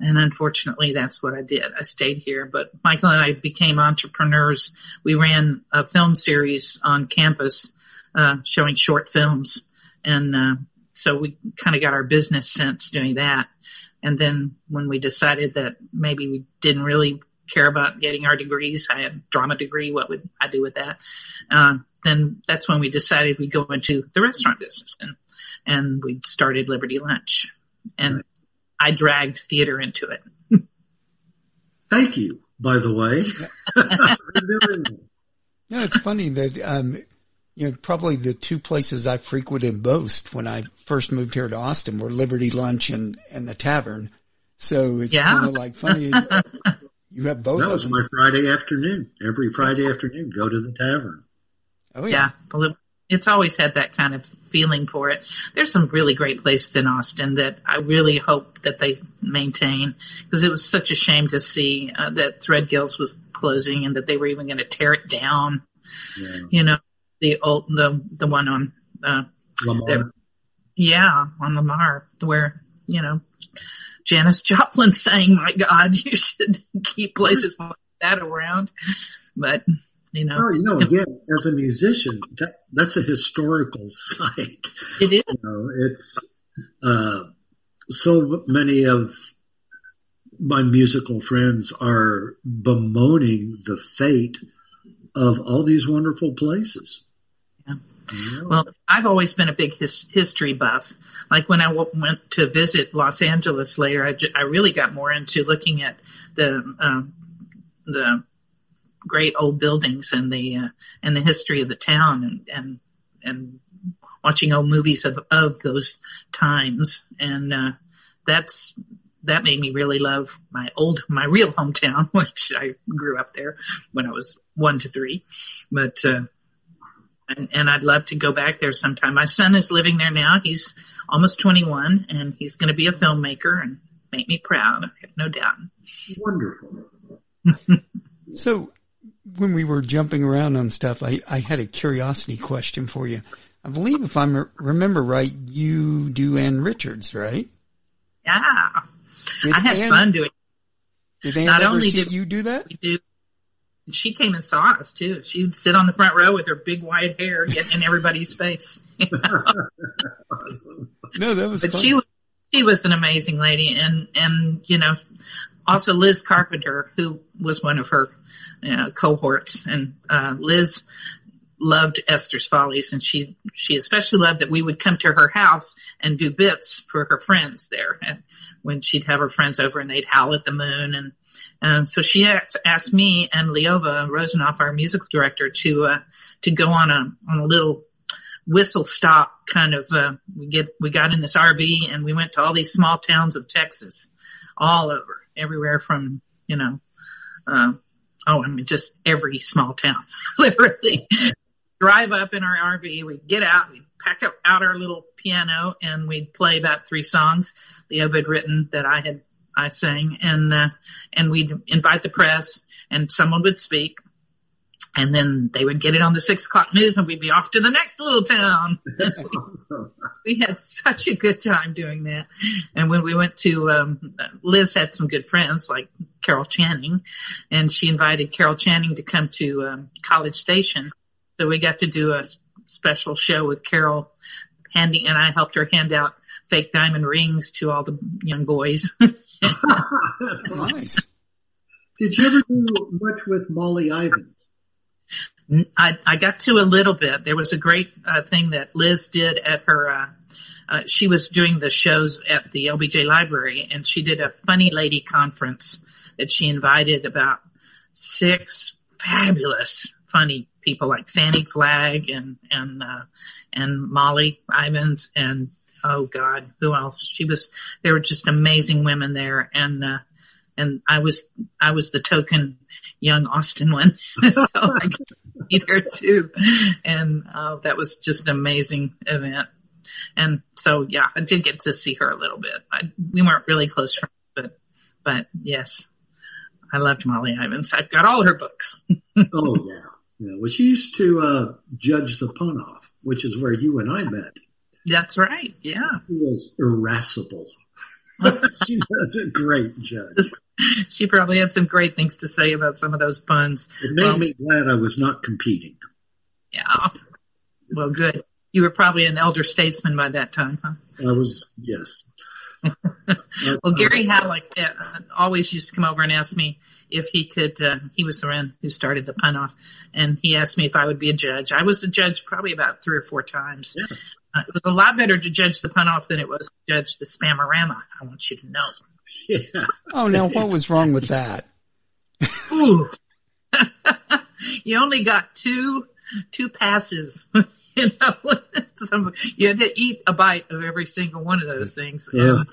And unfortunately, that's what I did. I stayed here, but Michael and I became entrepreneurs. We ran a film series on campus, uh, showing short films. And, uh, so we kind of got our business sense doing that. And then when we decided that maybe we didn't really care about getting our degrees, I had drama degree. What would I do with that? Uh, then that's when we decided we'd go into the restaurant business and, and we started Liberty Lunch. And I dragged theater into it. Thank you, by the way. no, it's funny that, um, you know, probably the two places I frequented most when I first moved here to Austin were Liberty Lunch and, and the Tavern. So it's yeah. kind of like funny. you have both. That was my Friday afternoon. Every Friday afternoon, go to the Tavern. Oh yeah. yeah it's always had that kind of feeling for it. There's some really great places in Austin that I really hope that they maintain because it was such a shame to see uh, that Threadgill's was closing and that they were even going to tear it down. Yeah. You know, the old, the, the one on, uh, Lamar. yeah, on Lamar where, you know, Janis Joplin saying, my God, you should keep places like that around. But you know, well, you know, again, as a musician, that, that's a historical site. It is. You know, it's uh, so many of my musical friends are bemoaning the fate of all these wonderful places. Yeah. Well, I've always been a big his, history buff. Like when I w- went to visit Los Angeles later, I, j- I really got more into looking at the um, the great old buildings and the uh, and the history of the town and and and watching old movies of of those times and uh, that's that made me really love my old my real hometown which I grew up there when I was one to three but uh, and, and I'd love to go back there sometime. My son is living there now. He's almost 21 and he's going to be a filmmaker and make me proud. I have no doubt. Wonderful. so when we were jumping around on stuff, I, I had a curiosity question for you. I believe if I remember right, you do Ann Richards, right? Yeah. Did I had Ann, fun doing Did Ann Not ever only see did you do that? We do. she came and saw us too. She'd sit on the front row with her big white hair getting in everybody's face. You know? awesome. No, that was but fun. she was she was an amazing lady, and and you know, also Liz Carpenter, who was one of her uh, cohorts, and uh, Liz loved Esther's Follies, and she she especially loved that we would come to her house and do bits for her friends there, and when she'd have her friends over and they'd howl at the moon, and and so she asked, asked me and Leova Rosenoff, our musical director, to uh, to go on a on a little whistle stop kind of uh, we get we got in this RV and we went to all these small towns of Texas, all over, everywhere from you know, uh, oh I mean just every small town, literally. Drive up in our RV, we'd get out, we'd pack up out our little piano, and we'd play about three songs Leo had written that I had I sang, and uh, and we'd invite the press, and someone would speak, and then they would get it on the six o'clock news, and we'd be off to the next little town. Awesome. we had such a good time doing that. And when we went to, um, Liz had some good friends like Carol Channing, and she invited Carol Channing to come to um, College Station. So we got to do a s- special show with Carol Channing, and I helped her hand out fake diamond rings to all the young boys. That's nice. Did you ever do much with Molly Ivins? I, I got to a little bit. There was a great uh, thing that Liz did at her. Uh, uh, she was doing the shows at the LBJ Library, and she did a funny lady conference that she invited about six fabulous funny people like Fanny Flagg and and uh, and Molly Ivins and oh God, who else? She was. There were just amazing women there, and uh, and I was I was the token young Austin one, so I could be there too, and uh, that was just an amazing event. And so yeah, I did get to see her a little bit. I, we weren't really close friends, but but yes, I loved Molly Ivins. I've got all her books. Oh yeah. Yeah. Well, she used to uh, judge the pun off, which is where you and I met. That's right. Yeah. She was irascible. she was a great judge. She probably had some great things to say about some of those puns. It made Well- me glad I was not competing. Yeah. Well, good. You were probably an elder statesman by that time, huh? I was, yes. Well, Gary Hallock uh, always used to come over and ask me if he could. Uh, he was the one who started the pun off, and he asked me if I would be a judge. I was a judge probably about three or four times. Yeah. Uh, it was a lot better to judge the pun off than it was to judge the spamarama. I want you to know. Yeah. Oh, now what was wrong with that? Ooh. you only got two two passes. you know, Some, you had to eat a bite of every single one of those things. Yeah. And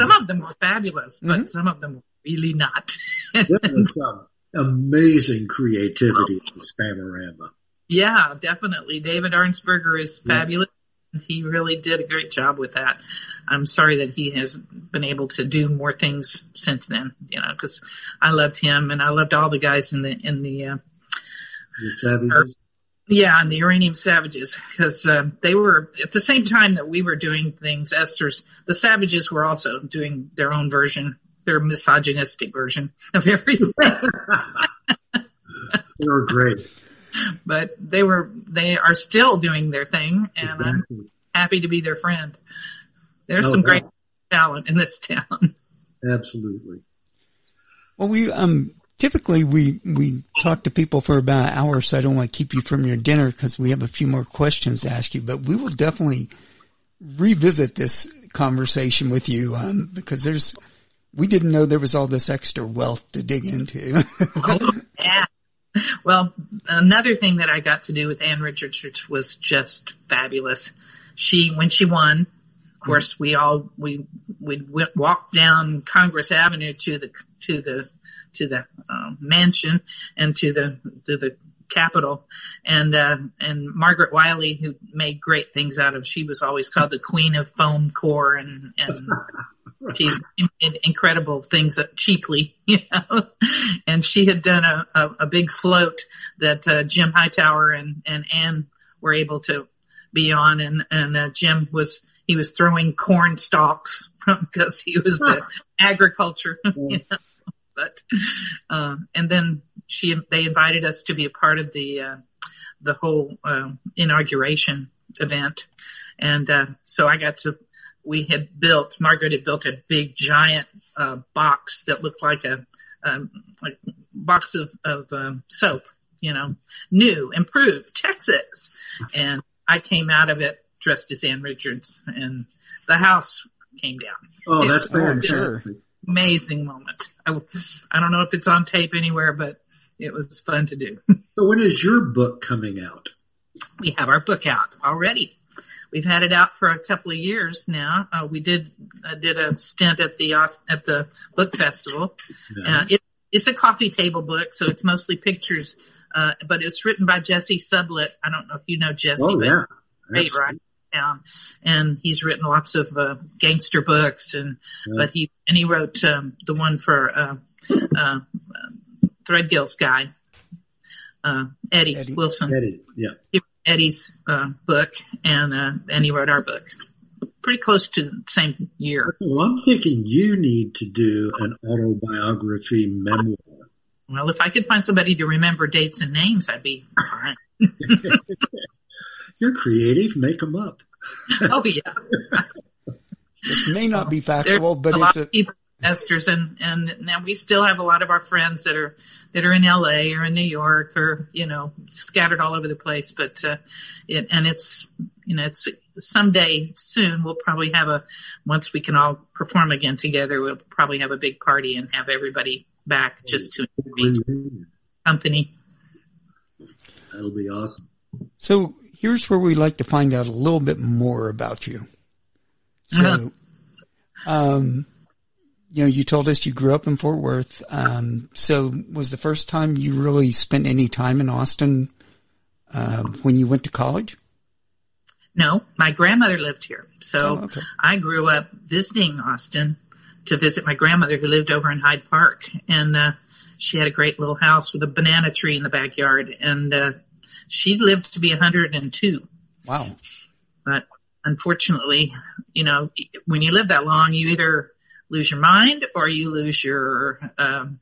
some of them were fabulous, but Mhm. some of them were really not. There was some amazing creativity in Spamarama. yeah, definitely. David Arnsberger is fabulous. He really did a great job with that. I'm sorry that he has been able to do more things since then, you know, because I loved him and I loved all the guys in the in the uh, The Savages. Yeah, and the Uranium Savages, because uh, they were at the same time that we were doing things. Esther's, the Savages were also doing their own version, their misogynistic version of everything. They were great. But they were, they are still doing their thing, and I'm happy to be their friend. There's Oh, some wow. great talent in this town. Absolutely. Well, we um typically we we talk to people for about an hour, so I don't want to keep you from your dinner because we have a few more questions to ask you. But we will definitely revisit this conversation with you um, because there's we didn't know there was all this extra wealth to dig into. yeah. Well, another thing that I got to do with Ann Richards was just fabulous. She, when she won, of course, we all we we walked down Congress Avenue to the to the to the um, mansion and to the to the Capitol, and uh, and Margaret Wiley, who made great things out of. She was always called the Queen of Foam Core, and and she did incredible things cheaply, you know. And she had done a, a, a big float that uh, Jim Hightower and and Ann were able to be on, and and uh, Jim was he was throwing corn stalks from because he was the agriculture, you know. But uh, and then she they invited us to be a part of the uh, the whole uh, inauguration event, and uh, so I got to. We had built Margaret had built a big giant uh, box that looked like a, um, like box of of um, soap, you know, new, improved, Texas, and I came out of it dressed as Ann Richards, and the house came down. Oh, that's Oh, fantastic. Amazing moment. I, I don't know if it's on tape anywhere, but it was fun to do. So when is your book coming out? we have our book out already. We've had it out for a couple of years now. Uh, we did uh, did a stint at the at the book festival. Uh, it, it's a coffee table book, so it's mostly pictures. Uh, but it's written by Jesse Sublett. I don't know if you know Jesse, oh yeah. great writer down, and he's written lots of uh, gangster books, and Yeah. but he and he wrote um, the one for uh, uh, Threadgill's guy, uh, Eddie, Eddie. Wilson. Eddie, yeah. Eddie's uh, book, and uh, and he wrote our book. Pretty close to the same year. Well, I'm thinking you need to do an autobiography memoir. Well, if I could find somebody to remember dates and names, I'd be fine. You're creative, make them up. oh yeah, This may not be there's factual, but a it's lot a, of people, investors, and and now we still have a lot of our friends that are that are in L.A. or in New York or you know scattered all over the place. But uh, it and it's you know it's someday soon we'll probably have a once we can all perform again together. We'll probably have a big party and have everybody back just to be company. That'll be awesome. So here's where we like to find out a little bit more about you. So, Uh-huh. um, you know, you told us you grew up in Fort Worth. Um, so was the first time you really spent any time in Austin, um, when you went to college? No, my grandmother lived here. So Oh, okay. I grew up visiting Austin to visit my grandmother who lived over in Hyde Park. And, uh, she had a great little house with a banana tree in the backyard. And, uh, she lived to be 102. Wow. But unfortunately, you know, when you live that long, you either lose your mind or you lose your, um,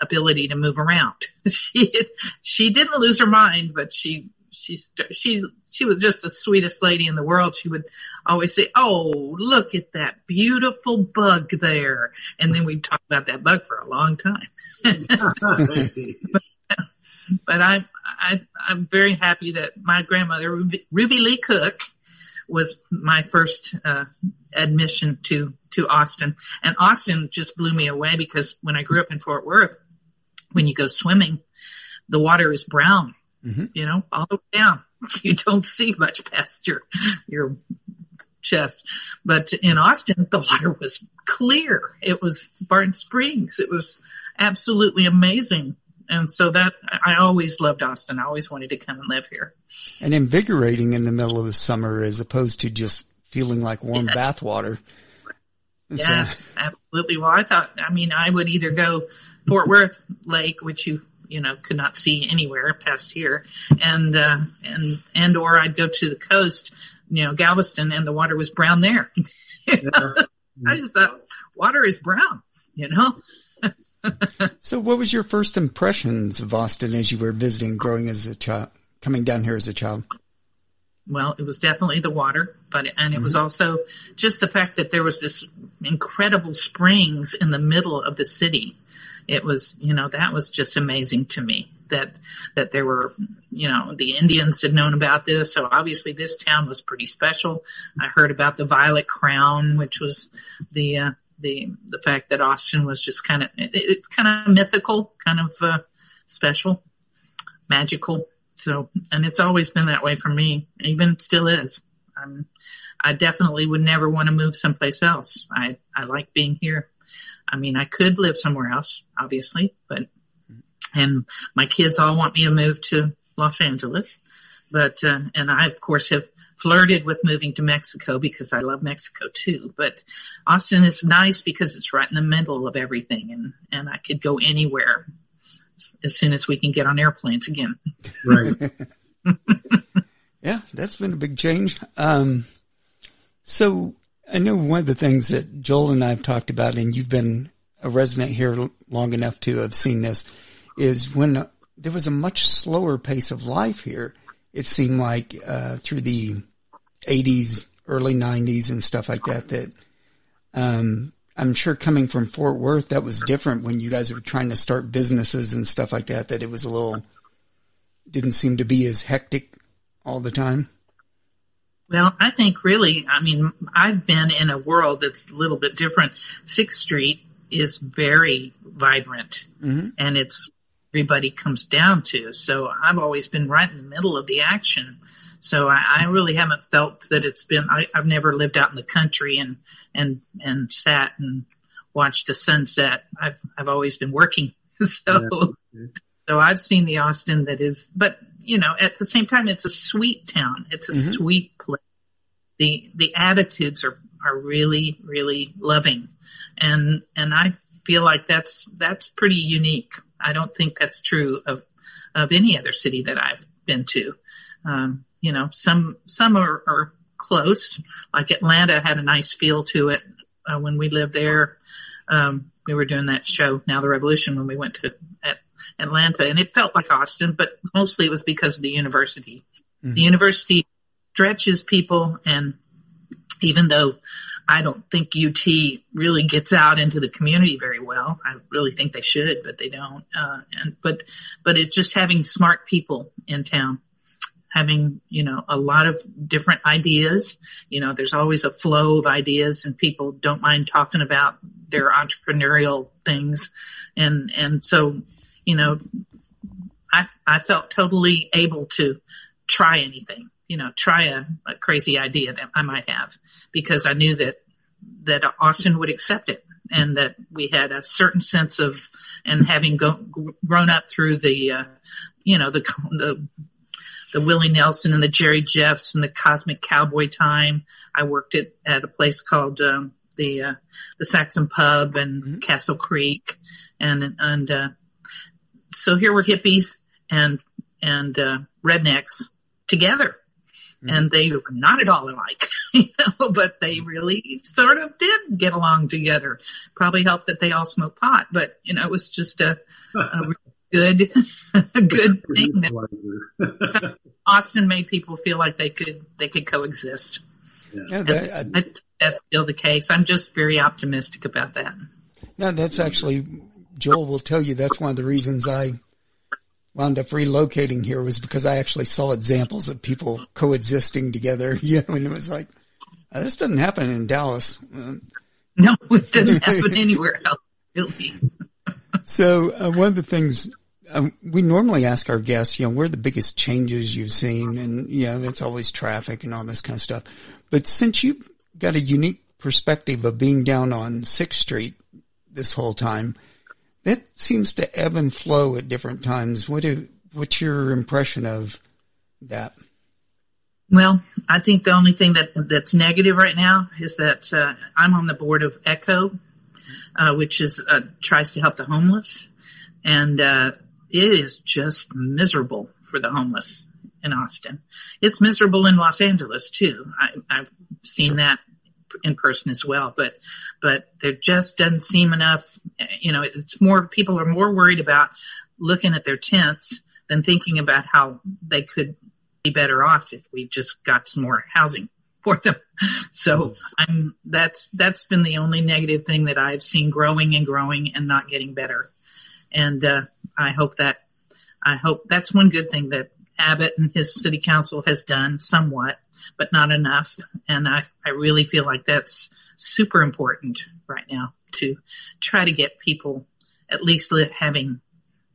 ability to move around. she, she didn't lose her mind, but she, she, she, she was just the sweetest lady in the world. She would always say, Oh, look at that beautiful bug there. And then we'd talk about that bug for a long time. but I, I, I'm very happy that my grandmother, Ruby, Ruby Lee Cook, was my first uh, admission to to Austin, and Austin just blew me away because when I grew up in Fort Worth, when you go swimming, the water is brown, Mhm. you know, all the way down. You don't see much past your your chest, but in Austin, the water was clear. It was Barton Springs. It was absolutely amazing. And so that I always loved Austin. I always wanted to come and live here. And invigorating in the middle of the summer as opposed to just feeling like warm bath water. So- Yes, absolutely. Well, I thought, I mean, I would either go Fort Worth Lake, which you, you know, could not see anywhere past here, and, uh, and, and, or I'd go to the coast, you know, Galveston, and the water was brown there. I just thought, water is brown, you know? So what was your first impressions of Austin as you were visiting growing as a child, coming down here as a child? Well, it was definitely the water, but and it was also just the fact that there was this incredible springs in the middle of the city. It was, you know, that was just amazing to me that that there were, you know, the Indians had known about this, so obviously this town was pretty special. I heard about the Violet Crown, which was the uh, the the fact that Austin was just kind of it, it's kind of mythical, kind of uh, special, magical. So, and it's always been that way for me, even still is. Um, I definitely would never want to move someplace else. I, I like being here. I mean, I could live somewhere else, obviously, but, and my kids all want me to move to Los Angeles, but, uh, and I of course have flirted with moving to Mexico because I love Mexico too, but Austin is nice because it's right in the middle of everything and, and I could go anywhere as- as soon as we can get on airplanes again. right. Yeah, that's been a big change. Um, so I know one of the things that Joel and I have talked about, and you've been a resident here long enough to have seen this, is when uh, there was a much slower pace of life here. It seemed like uh, through the 80s, early 90s, and stuff like that. That um, I'm sure coming from Fort Worth, that was different when you guys were trying to start businesses and stuff like that. That it was a little didn't seem to be as hectic all the time. Well, I think really, I mean, I've been in a world that's a little bit different. Sixth Street is very vibrant mm-hmm. and it's everybody comes down to. So I've always been right in the middle of the action. So I, I really haven't felt that it's been, I, I've never lived out in the country and, and, and sat and watched a sunset. I've, I've always been working. so, yeah. so I've seen the Austin that is, but you know, at the same time, it's a sweet town. It's a mm-hmm. sweet place. The, the attitudes are, are really, really loving. And, and I feel like that's, that's pretty unique. I don't think that's true of, of any other city that I've been to. Um, you know, some, some are, are close, like Atlanta had a nice feel to it uh, when we lived there. Um, we were doing that show, Now the Revolution, when we went to at Atlanta, and it felt like Austin, but mostly it was because of the university. Mm-hmm. The university stretches people, and even though I don't think UT really gets out into the community very well, I really think they should, but they don't. Uh, and but but it's just having smart people in town having, you know, a lot of different ideas. You know, there's always a flow of ideas and people don't mind talking about their entrepreneurial things. And, and so you know, I, I felt totally able to try anything, you know, try a, a crazy idea that I might have because I knew that, that Austin would accept it and that we had a certain sense of, and having go, grown up through the, uh, you know, the, the, the Willie Nelson and the Jerry Jeffs and the Cosmic Cowboy time. I worked at, at a place called, um, the, uh, the Saxon Pub and mm-hmm. Castle Creek and, and, uh, so here were hippies and and uh, rednecks together, mm-hmm. and they were not at all alike, you know, but they really sort of did get along together. Probably helped that they all smoked pot, but you know, it was just a, a good, good thing that Austin made people feel like they could they could coexist. Yeah, that, I, that's still the case. I'm just very optimistic about that. No, that's actually Joel will tell you that's one of the reasons I wound up relocating here was because I actually saw examples of people coexisting together. You know, and it was like, oh, this doesn't happen in Dallas. No, it doesn't happen anywhere else, really. so uh, one of the things um, we normally ask our guests, you know, where are the biggest changes you've seen? And, you know, that's always traffic and all this kind of stuff. But since you've got a unique perspective of being down on 6th Street this whole time, that seems to ebb and flow at different times. What do, what's your impression of that? Well, I think the only thing that that's negative right now is that uh, I'm on the board of Echo, uh, which is uh, tries to help the homeless, and uh, it is just miserable for the homeless in Austin. It's miserable in Los Angeles too. I, have seen that in person as well, but but there just doesn't seem enough. You know, it's more people are more worried about looking at their tents than thinking about how they could be better off if we just got some more housing for them. So I'm that's that's been the only negative thing that I've seen growing and growing and not getting better. And uh, I hope that I hope that's one good thing that Abbott and his city council has done somewhat but not enough. And I, I really feel like that's super important right now to try to get people at least having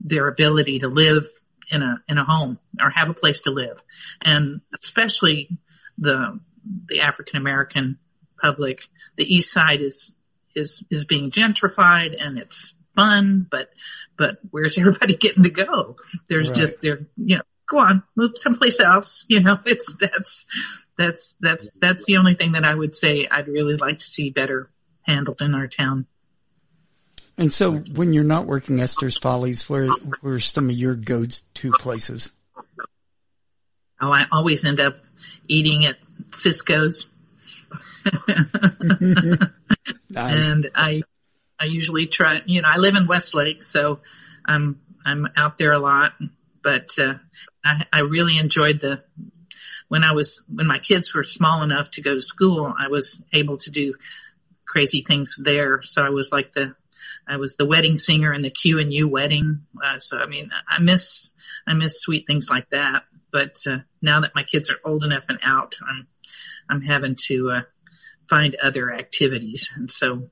their ability to live in a in a home or have a place to live, and especially the the African American public. The East Side is is is being gentrified and it's fun, but but where's everybody getting to go? There's right. just there you know go on move someplace else. You know it's that's that's that's that's the only thing that I would say I'd really like to see better handled in our town. And so, when you're not working Esther's Follies, where where are some of your go-to places? Oh, I always end up eating at Cisco's, nice. and I I usually try. You know, I live in Westlake, so I'm I'm out there a lot, but uh, I, I really enjoyed the when I was when my kids were small enough to go to school. I was able to do crazy things there. So I was like the I was the wedding singer in the Q and U wedding. Uh, so I mean, I miss I miss sweet things like that. But uh, now that my kids are old enough and out, I'm I'm having to uh, find other activities, and so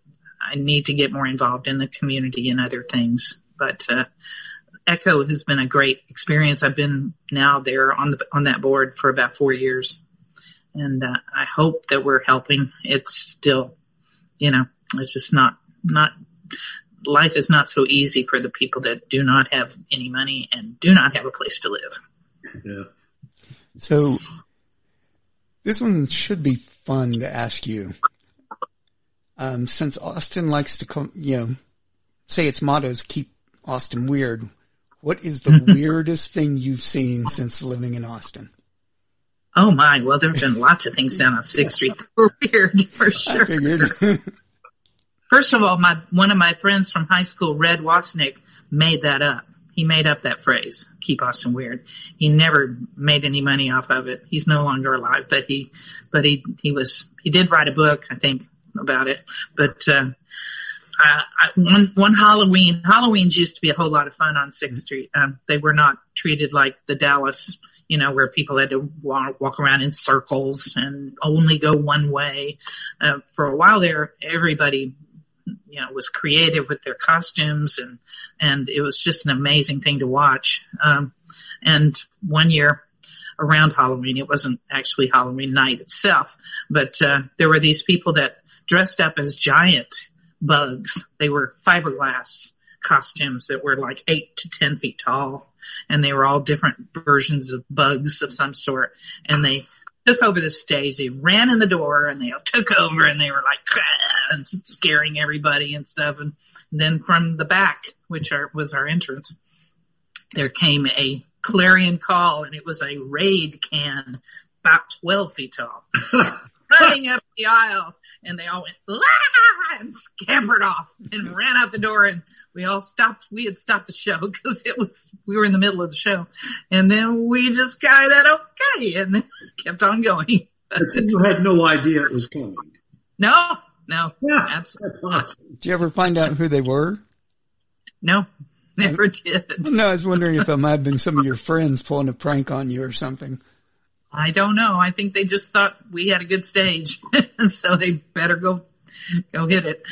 I need to get more involved in the community and other things. But uh, Echo has been a great experience. I've been now there on the on that board for about four years, and uh, I hope that we're helping. It's still, you know, it's just not not life is not so easy for the people that do not have any money and do not have a place to live. Yeah. So this one should be fun to ask you. Um, since Austin likes to come, you know, say its motto is keep Austin weird. What is the weirdest thing you've seen since living in Austin? Oh my! Well, there have been lots of things down on Sixth Street that were weird for sure. First of all, my one of my friends from high school, Red Wassenich, made that up. He made up that phrase, "keep Austin weird." He never made any money off of it. He's no longer alive, but he, but he, he was, he did write a book, I think, about it. But uh, I, I, one one Halloween, Halloween's used to be a whole lot of fun on 6th Street. Um, they were not treated like the Dallas, you know, where people had to walk, walk around in circles and only go one way. Uh, for a while there, everybody you know was creative with their costumes and and it was just an amazing thing to watch um, and one year around halloween it wasn't actually halloween night itself but uh, there were these people that dressed up as giant bugs they were fiberglass costumes that were like eight to ten feet tall and they were all different versions of bugs of some sort and they took over the stage. They ran in the door and they all took over and they were like and scaring everybody and stuff. And then from the back, which are, was our entrance, there came a clarion call and it was a raid can about 12 feet tall running up the aisle and they all went La! and scampered off and ran out the door and we all stopped. We had stopped the show because it was we were in the middle of the show, and then we just got that okay, and then kept on going. so you had no idea it was coming. No, no, Yeah, absolutely. that's awesome. Did you ever find out who they were? No, never did. No, I was wondering if it might have been some of your friends pulling a prank on you or something. I don't know. I think they just thought we had a good stage, so they better go go hit it.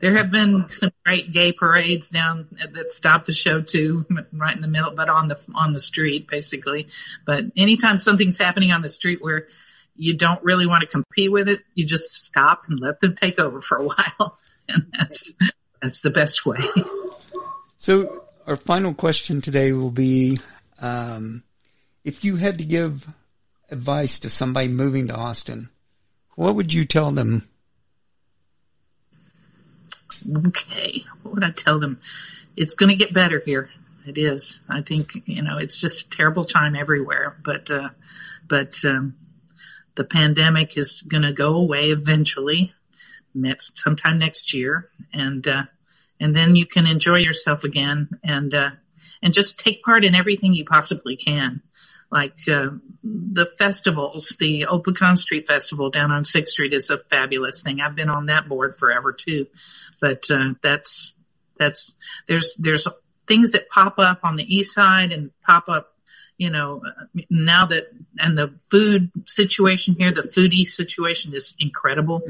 There have been some great gay parades down that stop the show too, right in the middle, but on the on the street basically. But anytime something's happening on the street where you don't really want to compete with it, you just stop and let them take over for a while, and that's that's the best way. So our final question today will be, um, if you had to give advice to somebody moving to Austin, what would you tell them? okay, what would I tell them? It's going to get better here. It is. I think you know it's just a terrible time everywhere, but uh, but um, the pandemic is going to go away eventually, sometime next year, and uh, and then you can enjoy yourself again and uh, and just take part in everything you possibly can like uh, the festivals, the Old Pecan Street Festival down on Sixth Street is a fabulous thing. I've been on that board forever too, but uh, that's that's there's there's things that pop up on the east side and pop up. You know, now that and the food situation here, the foodie situation is incredible.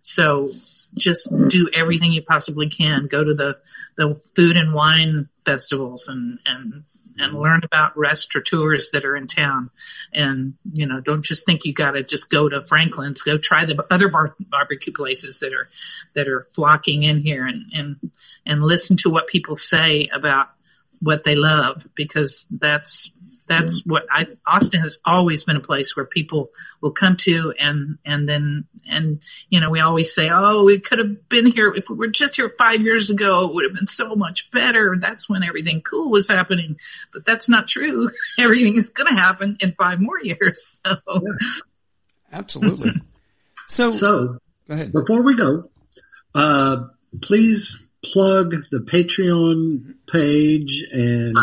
So just do everything you possibly can. Go to the the food and wine festivals and and and mm-hmm. learn about restaurateurs that are in town. And, you know, don't just think you gotta just go to Franklin's, go try the other bar- barbecue places that are, that are flocking in here and, and, and listen to what people say about what they love because that's, that's what I, Austin has always been a place where people will come to and, and then, and, you know, we always say, oh, we could have been here if we were just here five years ago, it would have been so much better. That's when everything cool was happening. But that's not true. Everything is going to happen in five more years. So, Absolutely. so, So go ahead. before we go, uh, please plug the Patreon page and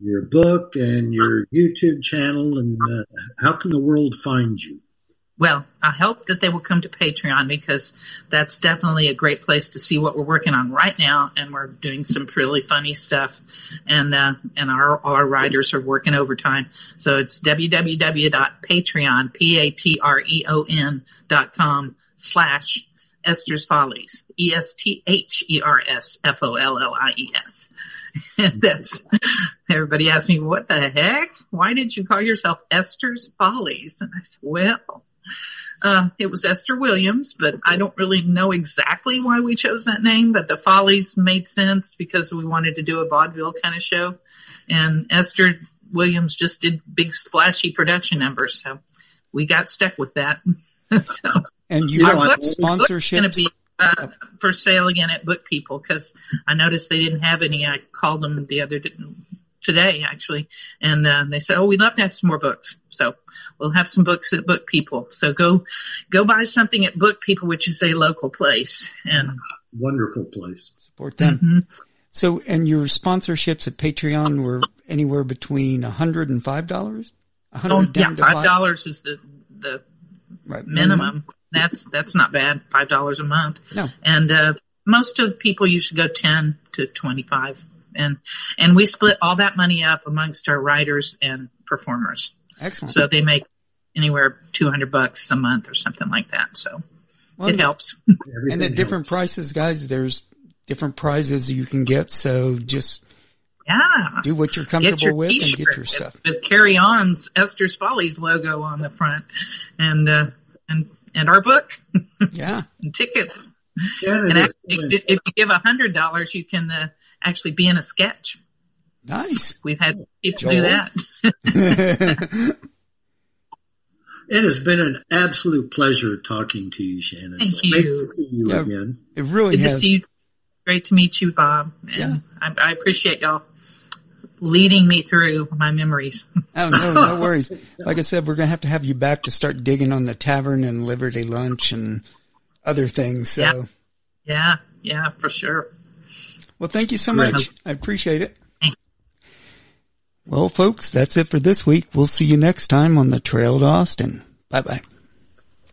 your book and your YouTube channel, and uh, how can the world find you? Well, I hope that they will come to Patreon because that's definitely a great place to see what we're working on right now. And we're doing some really funny stuff and, uh, and our, our writers are working overtime. So it's www.patreon, P-A-T-R-E-O-N dot com slash Esther's Follies, E-S-T-H-E-R-S-F-O-L-L-I-E-S. And that's, everybody asks me, what the heck? Why did you call yourself Esther's Follies? And I said, well, uh, it was Esther Williams, but I don't really know exactly why we chose that name, but the Follies made sense because we wanted to do a vaudeville kind of show. And Esther Williams just did big splashy production numbers. So we got stuck with that. so And you You know, got I- going to sponsorships. Be uh, for sale again at Book People because I noticed they didn't have any. I called them the other d- today actually, and uh, they said, "Oh, we'd love to have some more books." So we'll have some books at Book People. So go go buy something at Book People, which is a local place. And Wonderful place. Support them. Mhm. So, and your sponsorships at Patreon were anywhere between a hundred and five dollars. A oh hundred yeah, five dollars is the the right, minimum. That's that's not bad. Five dollars a month. No. And uh, most of people usually go ten to twenty five, and and we split all that money up amongst our writers and performers. Excellent. So they make anywhere two hundred bucks a month or something like that. So Well, it helps. And at different helps. prices, guys, there's different prizes you can get. So just Yeah. do what you're comfortable with and get your stuff. with, with Kerry Awn's Esther's Follies logo on the front, and uh, and and our book Yeah. and ticket. Janet, And actually, if if you give a hundred dollars, you can uh, actually be in a sketch. Nice. We've had people Joel? do that. It has been an absolute pleasure talking to you, Shannon. Thank It's great you. to see you Yeah. again. It really Good to has. see you. Great to meet you, Bob. And Yeah. I, I appreciate y'all leading me through my memories. Oh no, no worries. Like I said, we're gonna have to have you back to start digging on the tavern and Liberty Lunch and other things. So, Yeah. Yeah, yeah, for sure. well, thank you so Great. much. I appreciate it. Well, folks, that's it for this week. We'll see you next time on the Trail to Austin. Bye bye.